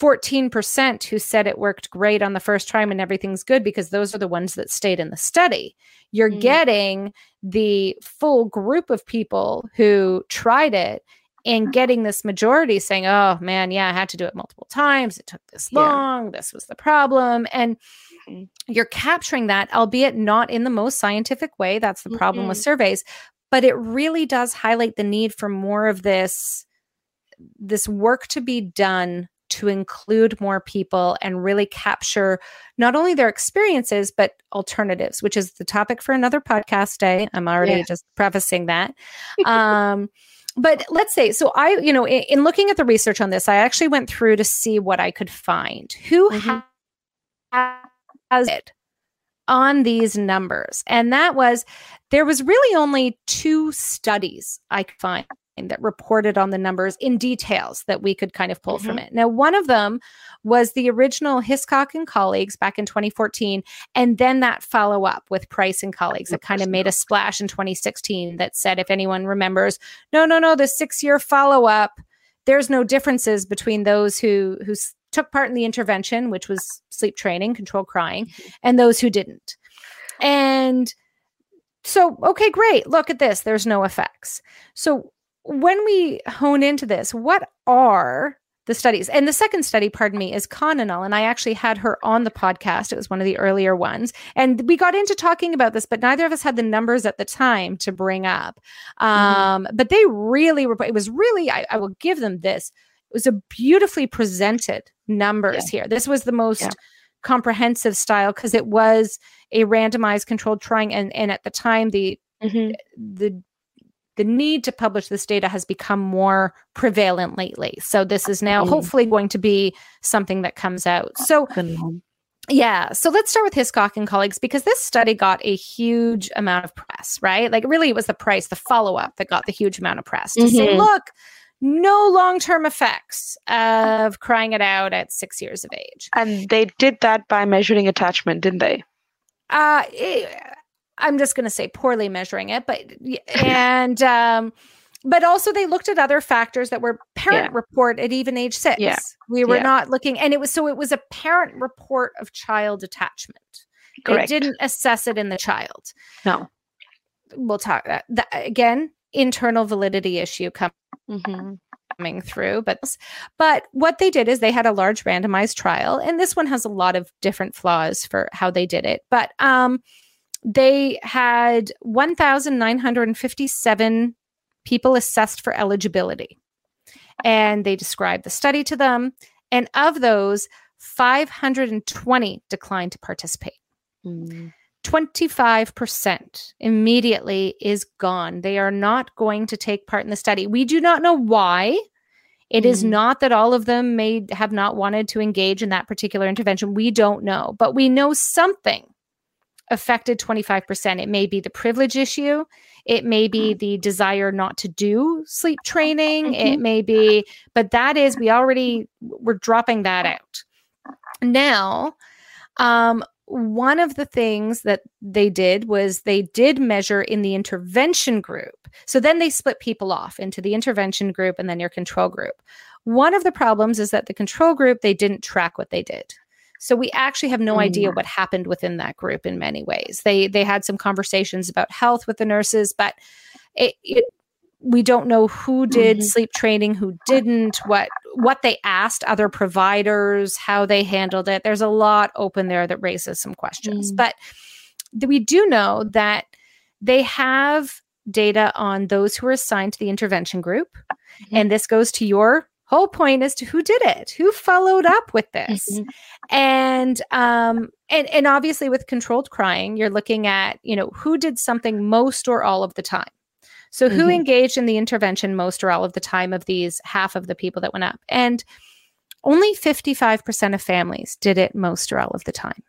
S1: 14% who said it worked great on the first try and everything's good because those are the ones that stayed in the study. You're mm. getting the full group of people who tried it and getting this majority saying, oh man, yeah, I had to do it multiple times. It took this long. Yeah. This was the problem. And mm-hmm. you're capturing that, albeit not in the most scientific way. That's the problem mm-hmm. with surveys. But it really does highlight the need for more of this this work to be done to include more people and really capture not only their experiences but alternatives which is the topic for another podcast day i'm already yeah. just prefacing that (laughs) um, but let's say so i you know in, in, looking at the research on this i actually went through to see what i could find who mm-hmm. Has it on these numbers and that was there was really only two studies i could find that reported on the numbers in details that we could kind of pull mm-hmm. from it. Now, one of them was the original Hiscock and colleagues back in 2014, and then that follow up with Price and colleagues that kind of made a splash in 2016 that said, if anyone remembers, no, no, no, the six year follow up, there's no differences between those who who took part in the intervention, which was sleep training, control crying, and those who didn't. And so, okay, great. Look at this. There's no effects. So, when we hone into this, what are the studies? And the second study, pardon me, is Conanel. And I actually had her on the podcast. It was one of the earlier ones. And we got into talking about this, but neither of us had the numbers at the time to bring up. Mm-hmm. Um, mm-hmm. But they really were, it was really, I, I, will give them this. It was a beautifully presented numbers yeah. here. This was the most. Yeah comprehensive style because it was a randomized controlled trying and, and at the time the mm-hmm. the the need to publish this data has become more prevalent lately. So this is now mm. hopefully going to be something that comes out. So yeah, so let's start with Hiscock and colleagues because this study got a huge amount of press, right? Like really it was the price, the follow-up that got the huge amount of press to mm-hmm. say, look, no long-term effects of crying it out at 6 years of age.
S2: And they did that by measuring attachment, didn't they?
S1: Uh it, I'm just going to say poorly measuring it, but and um, but also they looked at other factors that were parent yeah. report at even age six.
S2: Yeah.
S1: We were
S2: yeah.
S1: not looking, and it was so it was a parent report of child attachment. Correct. They didn't assess it in the child.
S2: No,
S1: we'll talk that, uh, that again. Internal validity issue com- mm-hmm. coming through, but but what they did is they had a large randomized trial, and this one has a lot of different flaws for how they did it, but um they had 1,957 people assessed for eligibility. And they described the study to them. And of those, 520 declined to participate. Mm. 25% immediately is gone. They are not going to take part in the study. We do not know why. It mm. is not that all of them may have not wanted to engage in that particular intervention. We don't know, but we know something affected 25%. It may be the privilege issue. It may be mm-hmm. the desire not to do sleep training. Mm-hmm. It may be, but that is, we already, we're dropping that out. Now, um, one of the things that they did was they did measure in the intervention group. So then they split people off into the intervention group and then your control group. One of the problems is that the control group, they didn't track what they did. So we actually have no mm. idea what happened within that group in many ways. They they had some conversations about health with the nurses, but it, it we don't know who did mm-hmm. sleep training, who didn't, what what they asked other providers, how they handled it. There's a lot open there that raises some questions. Mm. But th- we do know that they have data on those who are assigned to the intervention group. Mm-hmm. And this goes to your whole point as to who did it who followed up with this mm-hmm. and um and and obviously with controlled crying you're looking at you know who did something most or all of the time so who mm-hmm. engaged in the intervention most or all of the time of these half of the people that went up and only 55% of families did it most or all of the time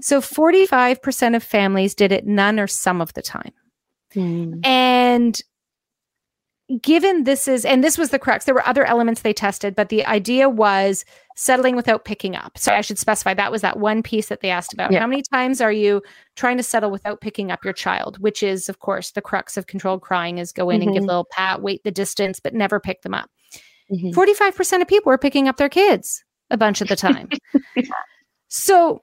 S1: so 45% of families did it none or some of the time mm. and given this is and this was the crux there were other elements they tested but the idea was settling without picking up so i should specify that was that one piece that they asked about yeah. how many times are you trying to settle without picking up your child which is of course the crux of controlled crying is go in mm-hmm. and give a little pat wait the distance but never pick them up mm-hmm. 45% of people are picking up their kids a bunch of the time (laughs) so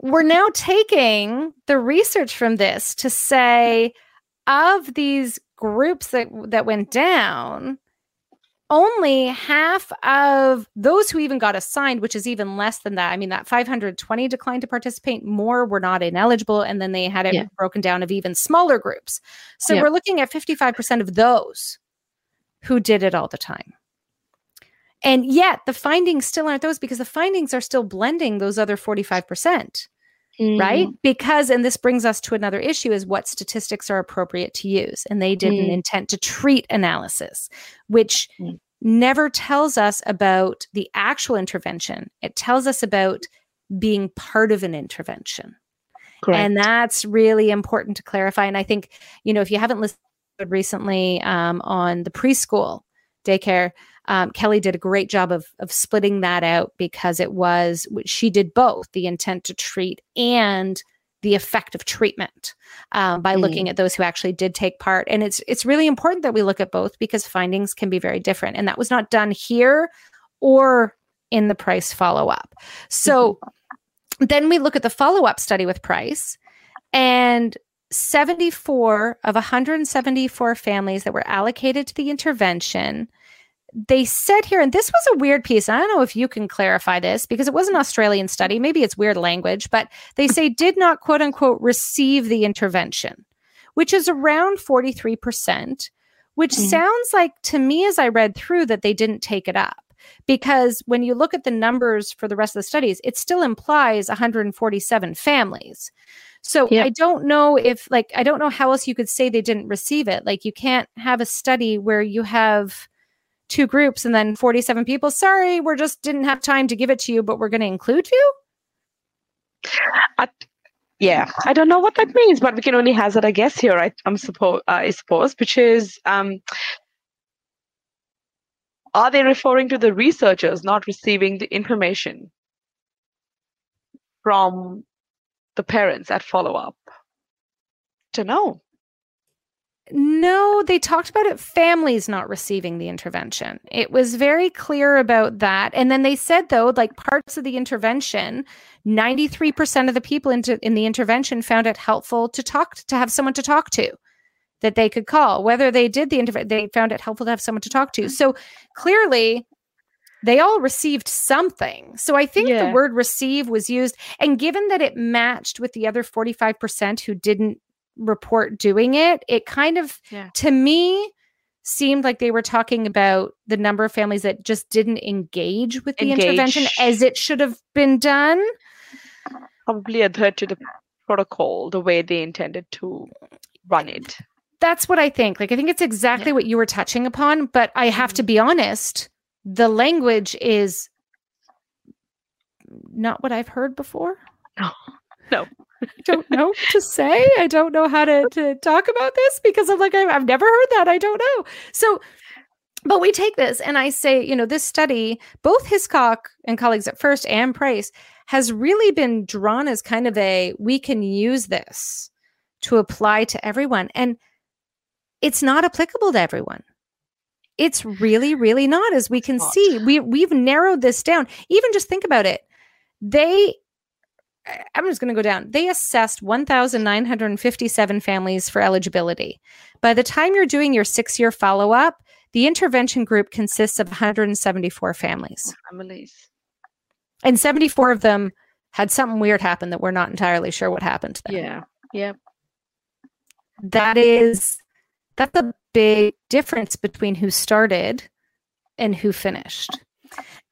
S1: we're now taking the research from this to say of these groups that that went down only half of those who even got assigned, which is even less than that. I mean, that 520 declined to participate, more were not ineligible. And then they had it yeah. broken down of even smaller groups. So yeah. we're looking at 55% of those who did it all the time. And yet the findings still aren't those because the findings are still blending those other 45%. Mm. Right. Because, and this brings us to another issue is what statistics are appropriate to use. And they did mm. an intent to treat analysis, which mm. never tells us about the actual intervention. It tells us about being part of an intervention. Correct. And that's really important to clarify. And I think, you know, if you haven't listened recently um, on the preschool daycare, um, Kelly did a great job of of splitting that out because it was she did both the intent to treat and the effect of treatment um, by mm. looking at those who actually did take part. And it's it's really important that we look at both because findings can be very different. And that was not done here or in the price follow up. So mm-hmm. then we look at the follow up study with price and 74 of 174 families that were allocated to the intervention they said here, and this was a weird piece. I don't know if you can clarify this because it was an Australian study. Maybe it's weird language, but they say did not quote unquote receive the intervention, which is around 43%, which mm-hmm. sounds like to me as I read through that they didn't take it up. Because when you look at the numbers for the rest of the studies, it still implies 147 families. So I don't know if, like, I don't know how else you could say they didn't receive it. Like, you can't have a study where you have two groups and then 47 people. Sorry, we're just didn't have time to give it to you, but we're going to include you.
S2: I, yeah, I don't know what that means, but we can only hazard a guess here. I, am suppose, uh, I suppose, which is, um, are they referring to the researchers not receiving the information from the parents at follow up? To know.
S1: No, they talked about it families not receiving the intervention. It was very clear about that. And then they said, though, like parts of the intervention, 93% of the people in, in the intervention found it helpful to talk, to have someone to talk to that they could call. Whether they did the intervention, they found it helpful to have someone to talk to. Mm-hmm. So clearly, they all received something. So I think yeah. the word receive was used. And given that it matched with the other 45% who didn't report doing it, it kind of, yeah. to me, seemed like they were talking about the number of families that just didn't engage with the engage. intervention as it should have been done.
S2: Probably adhere to the protocol the way they intended to run it.
S1: That's what I think. Like, I think it's exactly yeah. what you were touching upon, but I have to mm-hmm. be honest, the language is not what I've heard before. (laughs)
S2: No, no.
S1: I don't know what to say. I don't know how to, to talk about this because I'm like, I've, I've never heard that. I don't know. So, but we take this and I say, you know, this study, both Hiscock and colleagues at first and Price has really been drawn as kind of a we can use this to apply to everyone. And it's not applicable to everyone. It's really, really not, as we can see. We we've narrowed this down. Even just think about it. They I'm just going to go down. They assessed 1,957 families for eligibility. By the time you're doing your six year follow up, the intervention group consists of 174 families.
S2: Families.
S1: And 74 of them had something weird happen that we're not entirely sure what happened to them.
S2: Yeah. Yep.
S1: That is, that's a big difference between who started and who finished.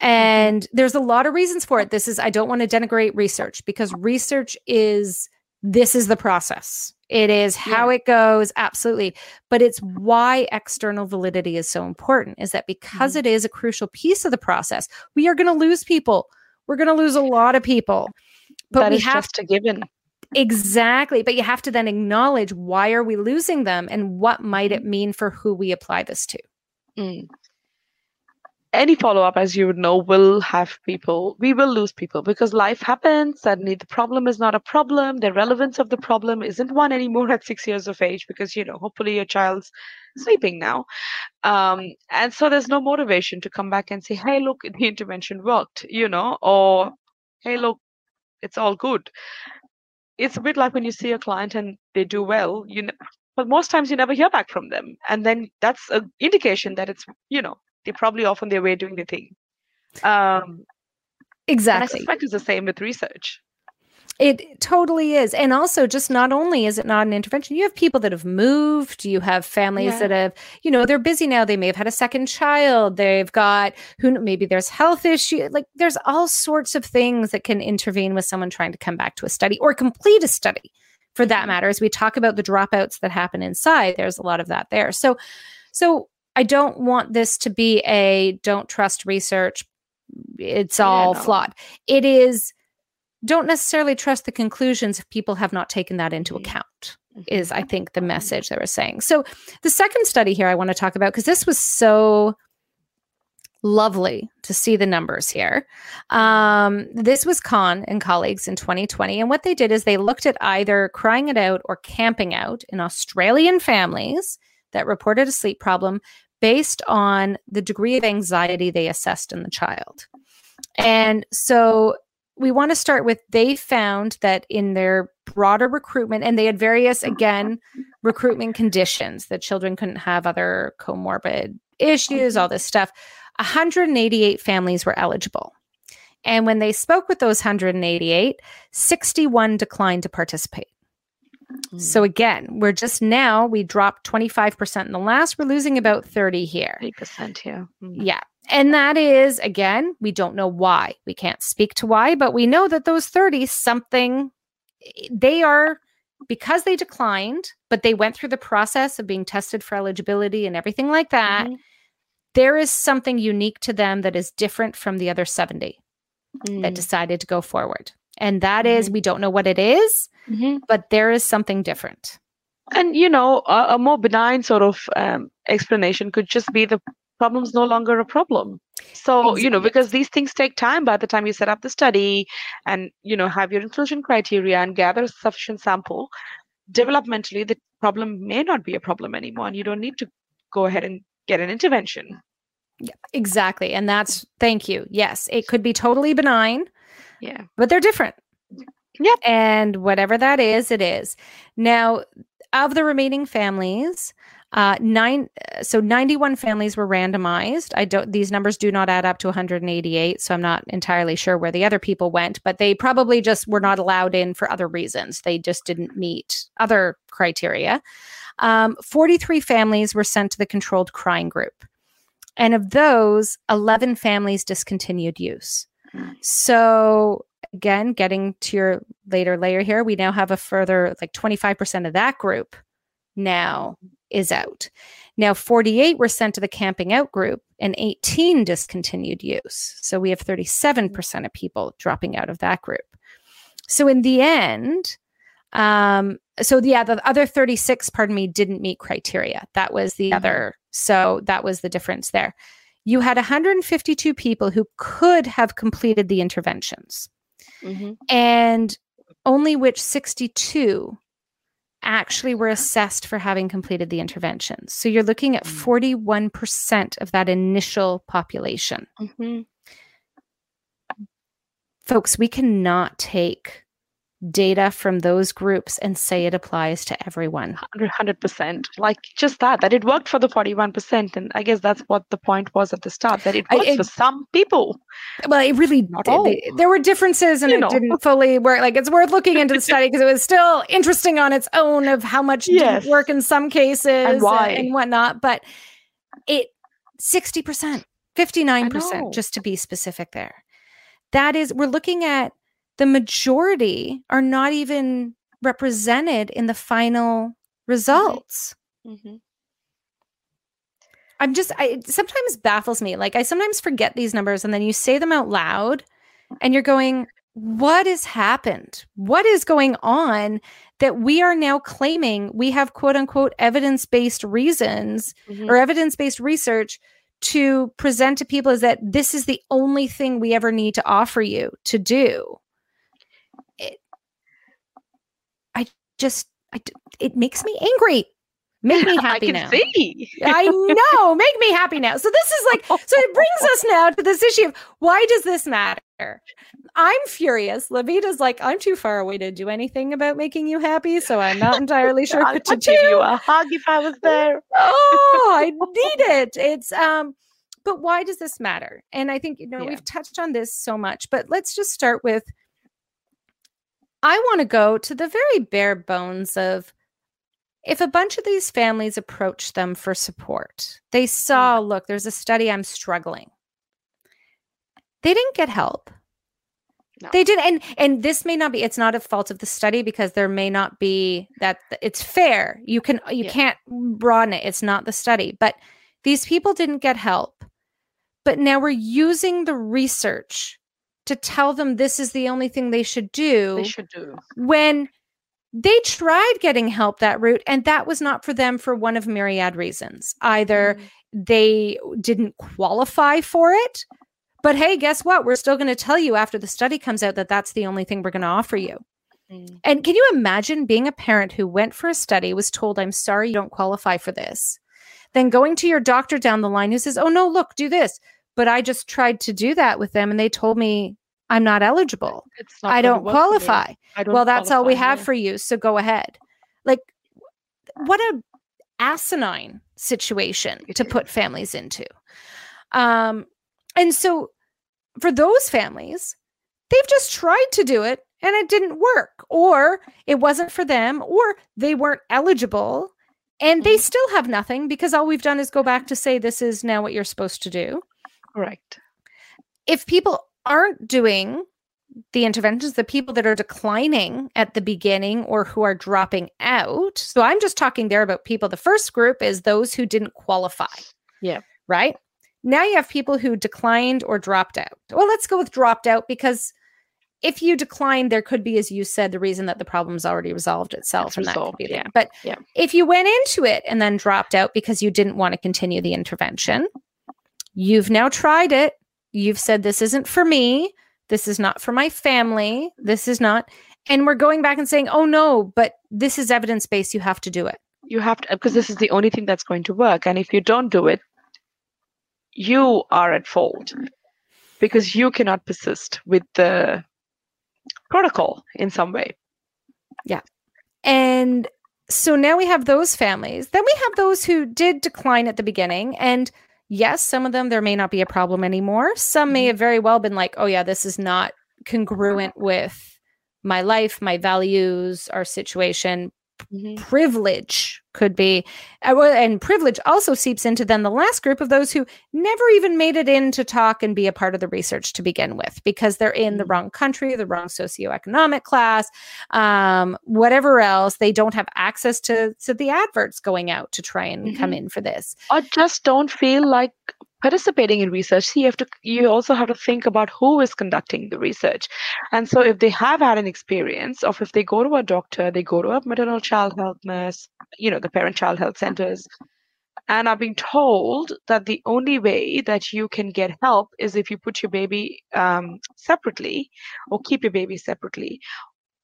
S1: And there's a lot of reasons for it. This is, I don't want to denigrate research because research is, this is the process. It is how yeah. it goes, absolutely. But it's why external validity is so important is that because mm-hmm. it is a crucial piece of the process, we are going to lose people. We're going to lose a lot of people.
S2: But that we have to given.
S1: Exactly. But you have to then acknowledge why are we losing them and what might it mm-hmm. mean for who we apply this to.
S2: Mm any follow up, as you would know, will have people, we will lose people because life happens. Suddenly, the problem is not a problem. The relevance of the problem isn't one anymore at six years of age because, you know, hopefully your child's sleeping now. Um, and so there's no motivation to come back and say, hey, look, the intervention worked, you know, or hey, look, it's all good. It's a bit like when you see a client and they do well, you know, but most times you never hear back from them. And then that's an indication that it's, you know, they're probably off on their way doing the thing. Um,
S1: exactly.
S2: I suspect it's the same with research.
S1: It totally is. And also, just not only is it not an intervention, you have people that have moved, you have families
S2: Yeah.
S1: that have, you know, they're busy now. They may have had a second child. They've got who maybe there's health issue. Like there's all sorts of things that can intervene with someone trying to come back to a study or complete a study for that matter. As we talk about the dropouts that happen inside, there's a lot of that there. So, so I don't want this to be a don't trust research. It's
S2: Yeah,
S1: all
S2: no.
S1: flawed. It is don't necessarily trust the conclusions if people have not taken that into
S2: Mhm.
S1: account is i think the message they were saying so the second study here i want to talk about because this was so lovely to see the numbers here um, this was Kahn and colleagues in 2020 and what they did is they looked at either crying it out or camping out in australian families that reported a sleep problem based on the degree of anxiety they assessed in the child and so we want to start with they found that in their broader recruitment, and they had various, again, recruitment conditions that children couldn't have other comorbid issues, all this stuff. 188 families were eligible. And when they spoke with those 188, 61 declined to participate. So again, we're just now, we dropped 25% in the last, we're losing about 30 here.
S2: eight percent here. Mm.
S1: Yeah. And that is, again, we don't know why. We can't speak to why, but we know that those 30 something, they are, because they declined, but they went through the process of being tested for eligibility and everything like that.
S2: Mhm.
S1: There is something unique to them that is different from the other 70 that
S2: Mm.
S1: decided to go forward. And that is, we don't know what it is,
S2: Mhm.
S1: but there is something different.
S2: And you know, a, a more benign sort of um, explanation could just be the problem's no longer a problem. So you know, because these things take time. By the time you set up the study, and you know, have your inclusion criteria and gather sufficient sample, developmentally the problem may not be a problem anymore, and you don't need to go ahead and get an intervention.
S1: Yeah, Exactly. And that's, thank you. Yes, it could be totally benign.
S2: Yeah.
S1: but they're different.
S2: Yep.
S1: And whatever that is, it is. Now, of the remaining families, uh, nine, uh, so 91 families were randomized. I don't, these numbers do not add up to 188. So I'm not entirely sure where the other people went, but they probably just were not allowed in for other reasons. They just didn't meet other criteria. Um, 43 families were sent to the controlled crying group. And of those, 11 families discontinued use.
S2: Mm.
S1: So again, getting to your later layer here, we now have a further like 25% of that group now is out. Now 48 were sent to the camping out group and 18 discontinued use. So we have 37% of people dropping out of that group. So in the end, um, so yeah, the other 36, pardon me, didn't meet criteria. That was the
S2: Mhm.
S1: other. So that was the difference there. You had 152 people who could have completed the interventions
S2: Mhm.
S1: and only which 62 actually were assessed for having completed the interventions. So you're looking at
S2: Mm.
S1: 41% of that initial population.
S2: Mhm.
S1: Folks, we cannot take data from those groups and say it applies to everyone.
S2: 100% like just that that it worked for the 41% and i guess that's what the point was at the start that it
S1: I-
S2: works
S1: it-
S2: for some people
S1: Well, it really
S2: Not
S1: did.
S2: all.
S1: They- there were differences and
S2: You
S1: it
S2: know.
S1: didn't fully work. Like it's worth looking into the study (laughs) because it was still interesting on its own of how much
S2: Yes.
S1: didn't work in some cases and,
S2: why.
S1: and whatnot. But it 60%, 59%, just to be specific there. That is, we're looking at the majority are not even represented in the final results.
S2: Mhm.
S1: I'm just I it sometimes baffles me. Like I sometimes forget these numbers and then you say them out loud and you're going, what has happened? What is going on that we are now claiming we have quote unquote evidence-based reasons
S2: Mhm.
S1: or evidence-based research to present to people is that this is the only thing we ever need to offer you to do. It, I just I it makes me angry. Make me (laughs)
S2: i
S1: happy
S2: can
S1: now.
S2: see
S1: I know. (laughs) Make me happy now. So this is like, so it brings us now to this issue of why does this matter? I'm furious. Levita's like, I'm too far away to do anything about making you happy, so I'm not (laughs) entirely sure what to
S2: give you a hug if i was there
S1: Oh, I need it. It's um, but why does this matter? And I think you know
S2: Yeah.
S1: we've touched on this so much, but let's just start with I want to go to the very bare bones of if a bunch of these families approached them for support, they mm. saw, look, there's a study, I'm struggling. They didn't get help.
S2: No.
S1: They did, and and this may not be. It's not a fault of the study because there may not be that. It's fair. You can you
S2: Yeah.
S1: can't broaden it. It's not the study, but these people didn't get help. But now we're using the research to tell them this is the only thing they should do
S2: They should do.
S1: when they tried getting help that route and that was not for them for one of myriad reasons either
S2: Mm.
S1: they didn't qualify for it but hey guess what we're still going to tell you after the study comes out that that's the only thing we're going to offer you
S2: Mm.
S1: and can you imagine being a parent who went for a study was told i'm sorry you don't qualify for this then going to your doctor down the line who says oh no look do this but i just tried to do that with them and they told me i'm not eligible
S2: not
S1: i don't
S2: work for me.
S1: qualify
S2: I don't
S1: well that's all we have
S2: yeah.
S1: for you so go ahead like what a asinine situation to put families into um and so for those families they've just tried to do it and it didn't work or it wasn't for them or they weren't eligible and they
S2: Mhm.
S1: still have nothing because all we've done is go back to say this is now what you're supposed to do
S2: Correct.
S1: if people aren't doing the interventions, the people that are declining at the beginning or who are dropping out. So I'm just talking there about people. The first group is those who didn't qualify.
S2: Yeah.
S1: Right. Now you have people who declined or dropped out. Well, let's go with dropped out because if you decline, there could be, as you said, the reason that the problem's already resolved itself.
S2: It's
S1: and that could
S2: resolved,
S1: be
S2: yeah,
S1: But
S2: yeah.
S1: if you went into it and then dropped out because you didn't want to continue the intervention, you've now tried it. You've said, this isn't for me. This is not for my family. This is not. And we're going back and saying, oh no, but this is evidence based. You have to do it.
S2: You have to uh, because this is the only thing that's going to work. And if you don't do it, you are at fault because you cannot persist with the protocol in some way. Yeah.
S1: And so now we have those families. Then we have those who did decline at the beginning. And yes, some of them, there may not be a problem anymore. Some may
S2: Mhm.
S1: have very well been like, oh, yeah, this is not congruent with my life, my values, our situation. Privilege could be, uh, and privilege also seeps into then the last group of those who never even made it in to talk and be a part of the research to begin with because they're in the
S2: Mhm.
S1: wrong country, the wrong socioeconomic class, um, whatever else. They don't have access to to the adverts going out to try and come
S2: Mhm.
S1: in for this.
S2: Or just don't feel like participating in research. You have to you also have to think about who is conducting the research. And so if they have had an experience of if they go to a doctor, they go to a maternal child health nurse, you know, the parent child health centers, and are being told that the only way that you can get help is if you put your baby um, separately or keep your baby separately.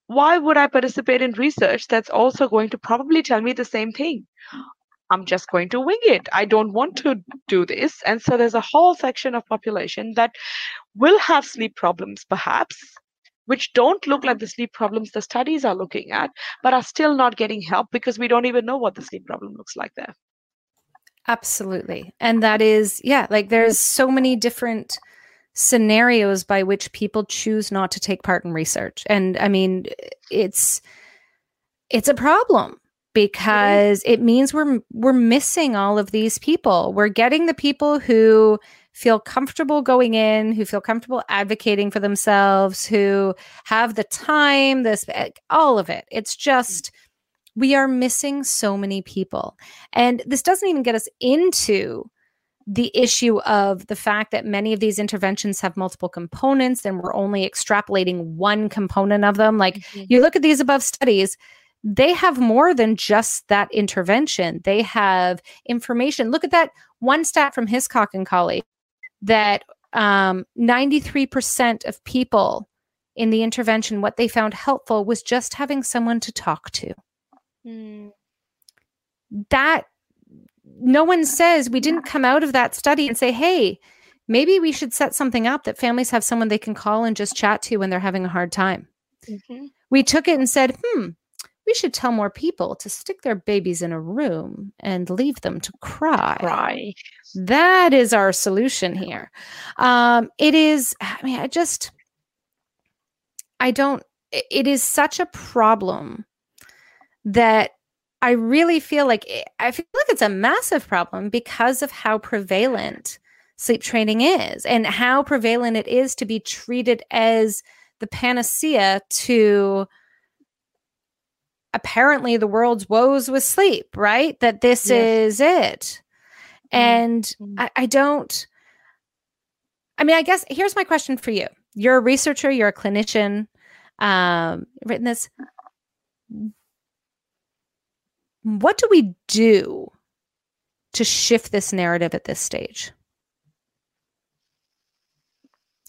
S2: Why would I participate in research that's also going to probably tell me the same thing? I'm just going to wing it. I don't want to do this. And so there's a whole section of population that will have sleep problems, perhaps, which don't look like the sleep problems the studies are looking at, but are still not getting help because we don't even know what the sleep problem looks like there.
S1: Absolutely. And that is, yeah, like there's so many different scenarios by which people choose not to take part in research. And I mean, it's it's a problem because it means we're we're missing all of these people. We're getting the people who feel comfortable going in, who feel comfortable advocating for themselves, who have the time, this eh, all of it. It's just mm. we are missing so many people. And this doesn't even get us into the issue of the fact that many of these interventions have multiple components and we're only extrapolating one component of them. Like mm-hmm. you look at these above studies, they have more than just that intervention. They have information. Look at that one stat from Hiscock and colleague that um, 93% of people in the intervention, what they found helpful was just having someone to talk to.
S2: Mm.
S1: That no one says we didn't come out of that study and say, hey, maybe we should set something up that families have someone they can call and just chat to when they're having a hard time.
S2: Mhm.
S1: We took it and said, hmm, we should tell more people to stick their babies in a room and leave them to cry.
S2: Cry.
S1: That is our solution here. Um, it is, I mean, I just, I don't, it is such a problem that I really feel like eh, I feel like it's a massive problem because of how prevalent sleep training is and how prevalent it is to be treated as the panacea to apparently the world's woes with sleep, right? That this yes. is it. Mm-hmm. And mm-hmm. I, I don't, I mean, I guess here's my question for you. You're a researcher, you're a clinician, um, written this. What do we do to shift this narrative at this stage?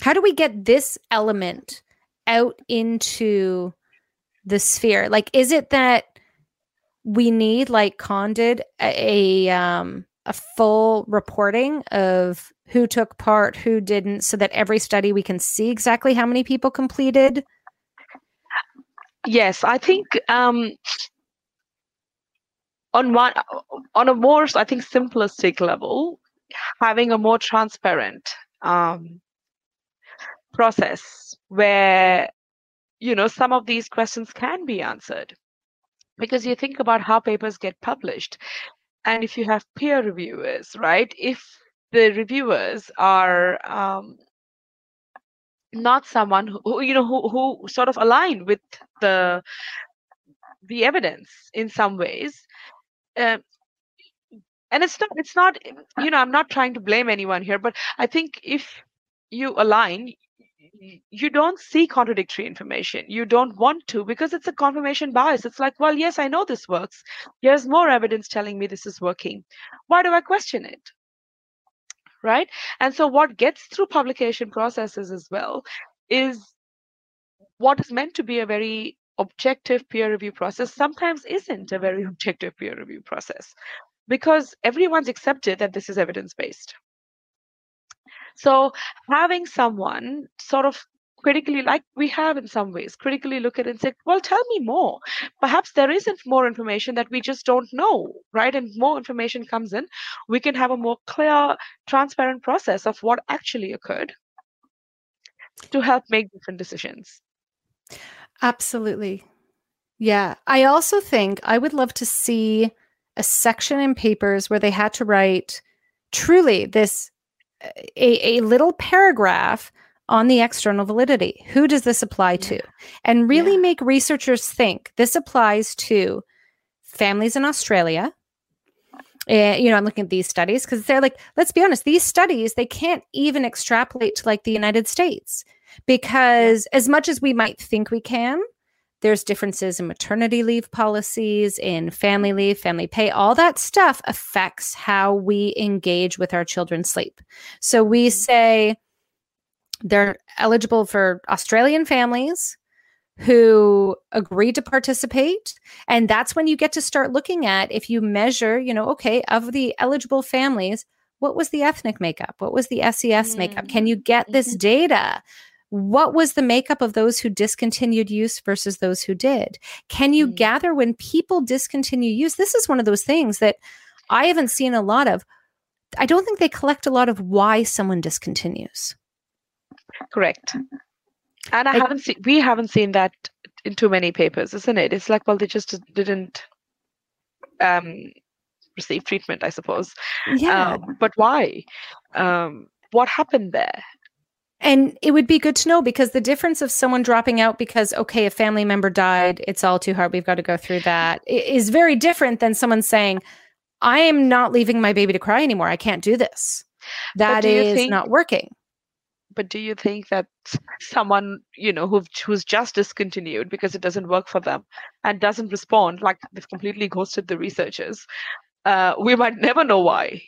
S1: How do we get this element out into the sphere? Like, is it that we need, like Con did, a, a um a full reporting of who took part, who didn't, so that every study we can see exactly how many people completed?
S2: Yes, I think um, on one on a more I think simplistic level, having a more transparent um, process where you know some of these questions can be answered. Because you think about how papers get published and if you have peer reviewers right if the reviewers are um, not someone who you know who, who sort of align with the the evidence in some ways uh, and it's not it's not you know i'm not trying to blame anyone here but i think if you align you don't see contradictory information. You don't want to because it's a confirmation bias. It's like well yes i know this works. Here's more evidence telling me this is working. Why do i question it? Right? And so what gets through publication processes as well is what is meant to be a very objective peer review process sometimes isn't a very (laughs) objective peer review process because everyone's accepted that this is evidence based so having someone sort of critically like we have in some ways critically look at it and say well tell me more. Perhaps there isn't more information that we just don't know right? And more information comes in we can have a more clear transparent process of what actually occurred to help make different decisions.
S1: Absolutely. Yeah i also think i would love to see a section in papers where they had to write truly this a, a little paragraph on the external validity. Who does this apply to? And really yeah. make researchers think this applies to families in Australia. And, you know, I'm looking at these studies because they're like, let's be honest, these studies, they can't even extrapolate to like the United States because as much as we might think we can, there's differences in maternity leave policies, in family leave, family pay. All that stuff affects how we engage with our children's sleep. So we mm-hmm. say they're eligible for Australian families who agree to participate. And that's when you get to start looking at if you measure, you know, okay, of the eligible families, what was the ethnic makeup? What was the SES mm-hmm. makeup? Can you get this mm-hmm. data? What was the makeup of those who discontinued use versus those who did? Can you mm-hmm. gather when people discontinue use? This is one of those things that I haven't seen a lot of. I don't think they collect a lot of why someone discontinues.
S2: Correct. And I, I haven't seen we haven't seen that in too many papers, isn't it? It's like, well, they just didn't um, receive treatment, I suppose. Yeah. Um, but why? Um, what happened there?
S1: And it would be good to know because the difference of someone dropping out because, okay, a family member died, it's all too hard, we've got to go through that, is very different than someone saying, I am not leaving my baby to cry anymore. I can't do this. That is think, not working.
S2: But do you think that someone, you know, who who's just discontinued because it doesn't work for them and doesn't respond, like they've completely ghosted the researchers, uh, we might never know why.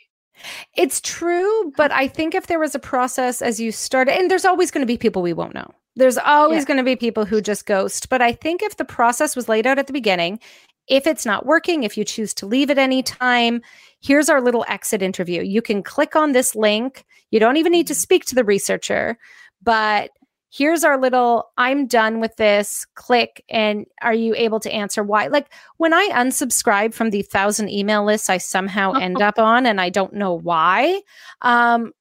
S1: It's true, but I think if there was a process as you started, and there's always going to be people we won't know. There's always yeah. going to be people who just ghost. But I think if the process was laid out at the beginning, if it's not working, if you choose to leave at any time, here's our little exit interview. You can click on this link. You don't even need to mm-hmm. speak to the researcher, but here's our little i'm done with this click and are you able to answer why like when i unsubscribe from the thousand email lists i somehow end up on and i don't know why um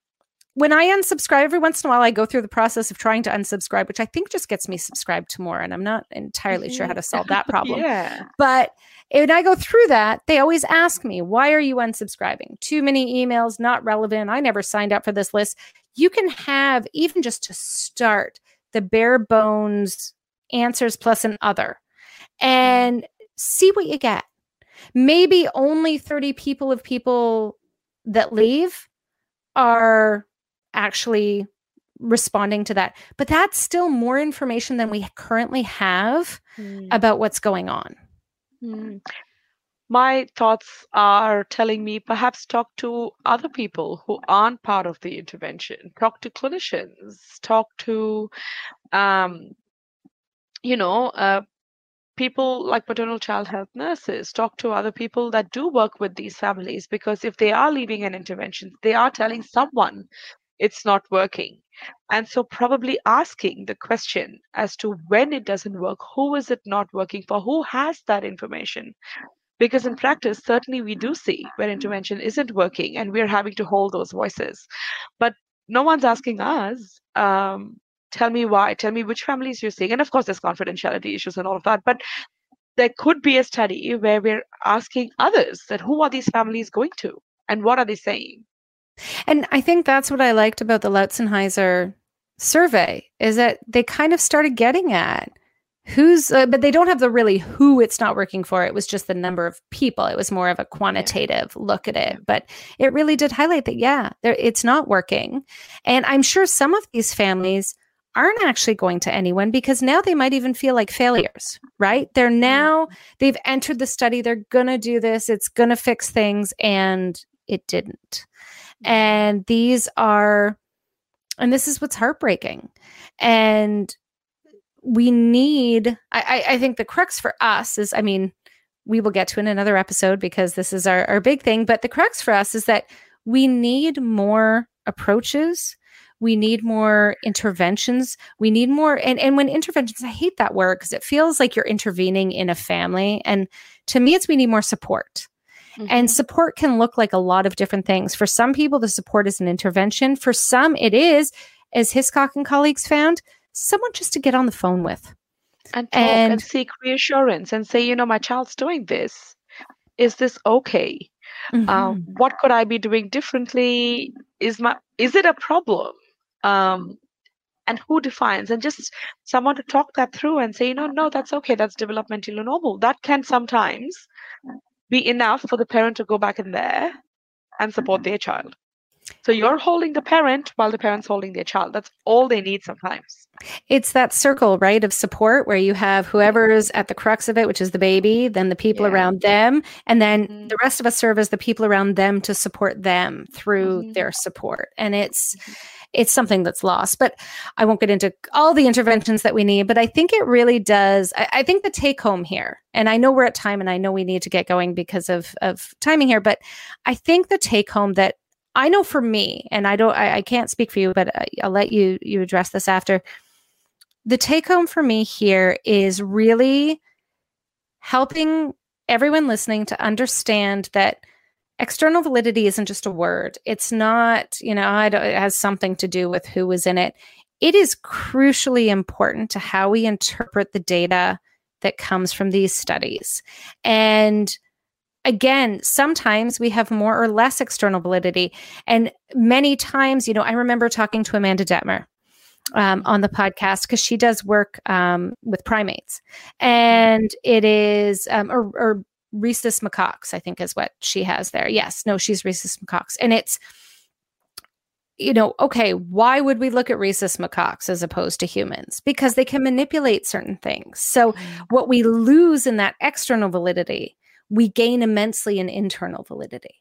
S1: when I unsubscribe every once in a while, I go through the process of trying to unsubscribe, which I think just gets me subscribed to more. And I'm not entirely sure how to solve (laughs) that problem.
S2: yeah.
S1: But when I go through that, they always ask me, why are you unsubscribing? Too many emails, not relevant. I never signed up for this list. You can have, even just to start, the bare bones answers plus an other and see what you get. Maybe only 30 people of people that leave are actually responding to that. But that's still more information than we currently have mm. about what's going on.
S2: Mm. My thoughts are telling me perhaps talk to other people who aren't part of the intervention, talk to clinicians, talk to, um, you know, uh, people like maternal child health nurses. Talk to other people that do work with these families because if they are leaving an intervention they are telling someone it's not working. And so probably asking the question as to when it doesn't work who is it not working for who has that information? Because in practice certainly we do see when intervention isn't working and we're having to hold those voices. But no one's asking us um, tell me why tell me which families you're seeing. And of course there's confidentiality issues and all of that but there could be a study where we're asking others that who are these families going to and what are they saying
S1: and i think that's what i liked about the Loutzenhiser survey is that they kind of started getting at who's uh, but they don't have the really who it's not working for it was just the number of people it was more of a quantitative yeah. look at it but it really did highlight that yeah it's not working and i'm sure some of these families aren't actually going to anyone because now they might even feel like failures, right? They're now, they've entered the study, they're going to do this, it's going to fix things, and it didn't. And these are, and this is what's heartbreaking. And we need, I, I think the crux for us is, I mean, we will get to in another episode because this is our, our big thing, but the crux for us is that we need more approaches. We need more interventions. We need more and, and when interventions i hate that word because it feels like you're intervening in a family. And to me it's we need more support mm-hmm. and support can look like a lot of different things. For some people the support is an intervention. For some it is as hiscock and colleagues found someone just to get on the phone with.
S2: And talk and, and seek reassurance and say you know my child's doing this. Is this okay? Um, mm-hmm. um, what could i be doing differently? Is my is it a problem? Um, and who defines? And just someone to talk that through and say you know no that's okay. That's developmentally normal. That can sometimes be enough for the parent to go back in there and support their child so you're holding the parent while the parent's holding their child that's all they need sometimes
S1: it's that circle right of support where you have whoever's at the crux of it which is the baby then the people yeah. around them and then mm-hmm. the rest of us serve as the people around them to support them through mm-hmm. their support and it's mm-hmm it's something that's lost. But I won't get into all the interventions that we need, but I think it really does. I, I think the take home here, and I know we're at time and I know we need to get going because of, of timing here, but I think the take home that I know for me, and I don't, I, I can't speak for you, but I'll let you you address this after. The take home for me here is really helping everyone listening to understand that external validity isn't just a word. It's not, you know, it has something to do with who was in it. It is crucially important to how we interpret the data that comes from these studies. And again, sometimes we have more or less external validity. And many times, you know, I remember talking to Amanda Dettmer um, on the podcast because she does work um, with primates, and it is um, or, or rhesus macaques, I think is what she has there. Yes, no, she's rhesus macaques. And it's, you know, okay, why would we look at rhesus macaques as opposed to humans? Because they can manipulate certain things. So, mm-hmm. what we lose in that external validity, we gain immensely in internal validity.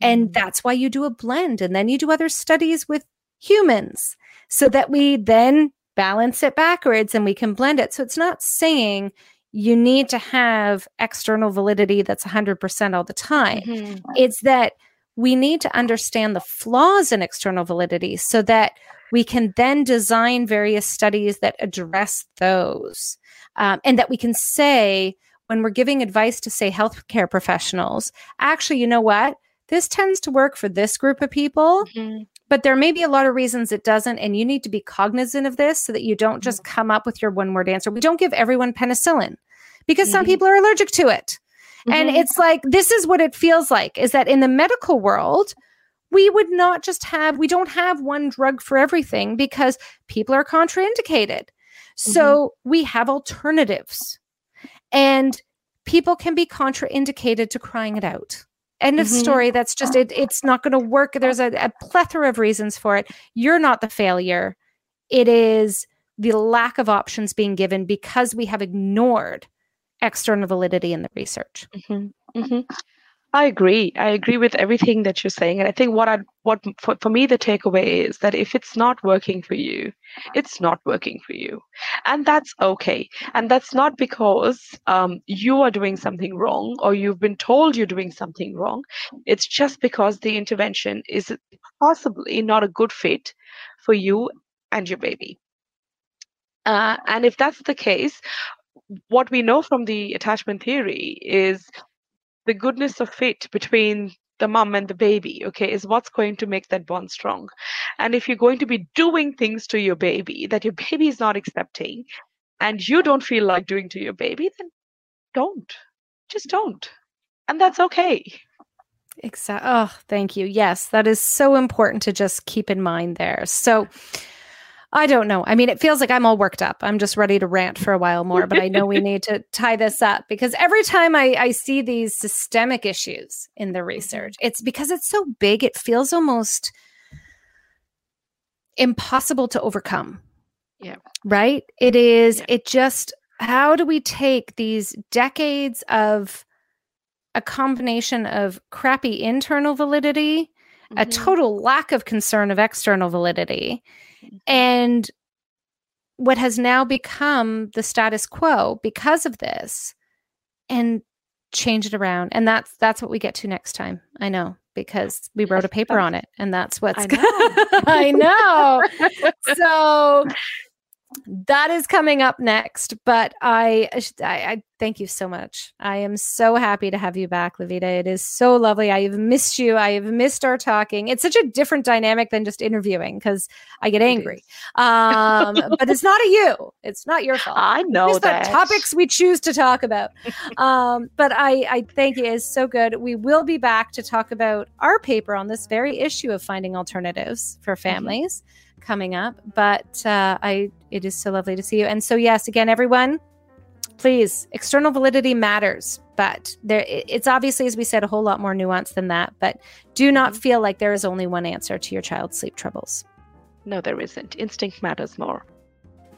S1: And mm-hmm. that's why you do a blend. And then you do other studies with humans so that we then balance it backwards and we can blend it. So, it's not saying you need to have external validity that's 100% all the time. Mm-hmm. It's that we need to understand the flaws in external validity so that we can then design various studies that address those. Um, and that we can say, when we're giving advice to, say, healthcare professionals, actually, you know what? This tends to work for this group of people. Mm-hmm but there may be a lot of reasons it doesn't. And you need to be cognizant of this so that you don't just
S2: Mm-hmm.
S1: come up with your one word answer. We don't give everyone penicillin because some
S2: Mhm.
S1: people are allergic to it. And
S2: Mhm.
S1: it's like, this is what it feels like is that in the medical world, we would not just have, we don't have one drug for everything because people are contraindicated. So we have alternatives and people can be contraindicated to crying it out. End of
S2: Mhm.
S1: story. That's just it. It's not going to work. There's a, a plethora of reasons for it. You're not the failure. It is the lack of options being given because we have ignored external validity in the research.
S2: Mhm, mhm. I agree. I agree with everything that you're saying, and I think what I what for, for me the takeaway is that if it's not working for you, it's not working for you, and that's okay. And that's not because um, you are doing something wrong or you've been told you're doing something wrong. It's just because the intervention is possibly not a good fit for you and your baby. Uh, and if that's the case, what we know from the attachment theory is the goodness of fit between the mom and the baby okay is what's going to make that bond strong and if you're going to be doing things to your baby that your baby is not accepting and you don't feel like doing to your baby then don't just don't and that's okay
S1: Exactly. Oh, thank you. Yes, that is so important to just keep in mind there. So, I don't know. I mean, it feels like I'm all worked up. I'm just ready to rant for a while more, but I know we need to tie this up because every time I, I see these systemic issues in the (laughs) research, it's because it's so big, it feels almost impossible to overcome.
S2: Yeah.
S1: Right? It is,
S2: Yeah.
S1: it just, how do we take these decades of a combination of crappy internal validity, a
S2: Mhm,
S1: total lack of concern of external validity.
S2: Mm-hmm.
S1: and what has now become the status quo because of this and change it around. And that's that's what we get to next time i know because we wrote a paper on it and that's what's
S2: I (laughs)
S1: I
S2: know.
S1: know. (laughs) So that is coming up next but I, I i thank you so much. I am so happy to have you back lavita. It is so lovely. I have missed you. I have missed our talking. It's such a different dynamic than just interviewing because i get angry. (laughs) um but it's not a you. It's not your fault.
S2: I know
S1: the
S2: that.
S1: topics we choose to talk about. um, but I, I thank you. It's so good. We will be back to talk about our paper on this very issue of finding alternatives for families coming up. But uh, I, it is so lovely to see you. And so, yes, again, everyone, please, external validity matters. But there, it's obviously, as we said, a whole lot more nuanced than that. But do not
S2: Mhm.
S1: feel like there is only one answer to your child's sleep troubles.
S2: no there isn't instinct matters more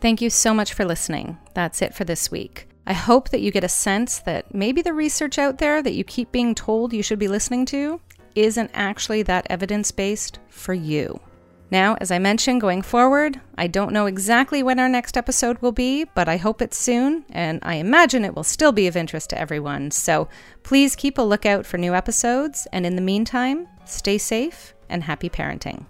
S1: Thank you so much for listening. That's it for this week. I hope that you get a sense that maybe the research out there that you keep being told you should be listening to isn't actually that evidence based for you. Now, as I mentioned, going forward, I don't know exactly when our next episode will be, but I hope it's soon, and I imagine it will still be of interest to everyone. So please keep a lookout for new episodes, and in the meantime, stay safe and happy parenting.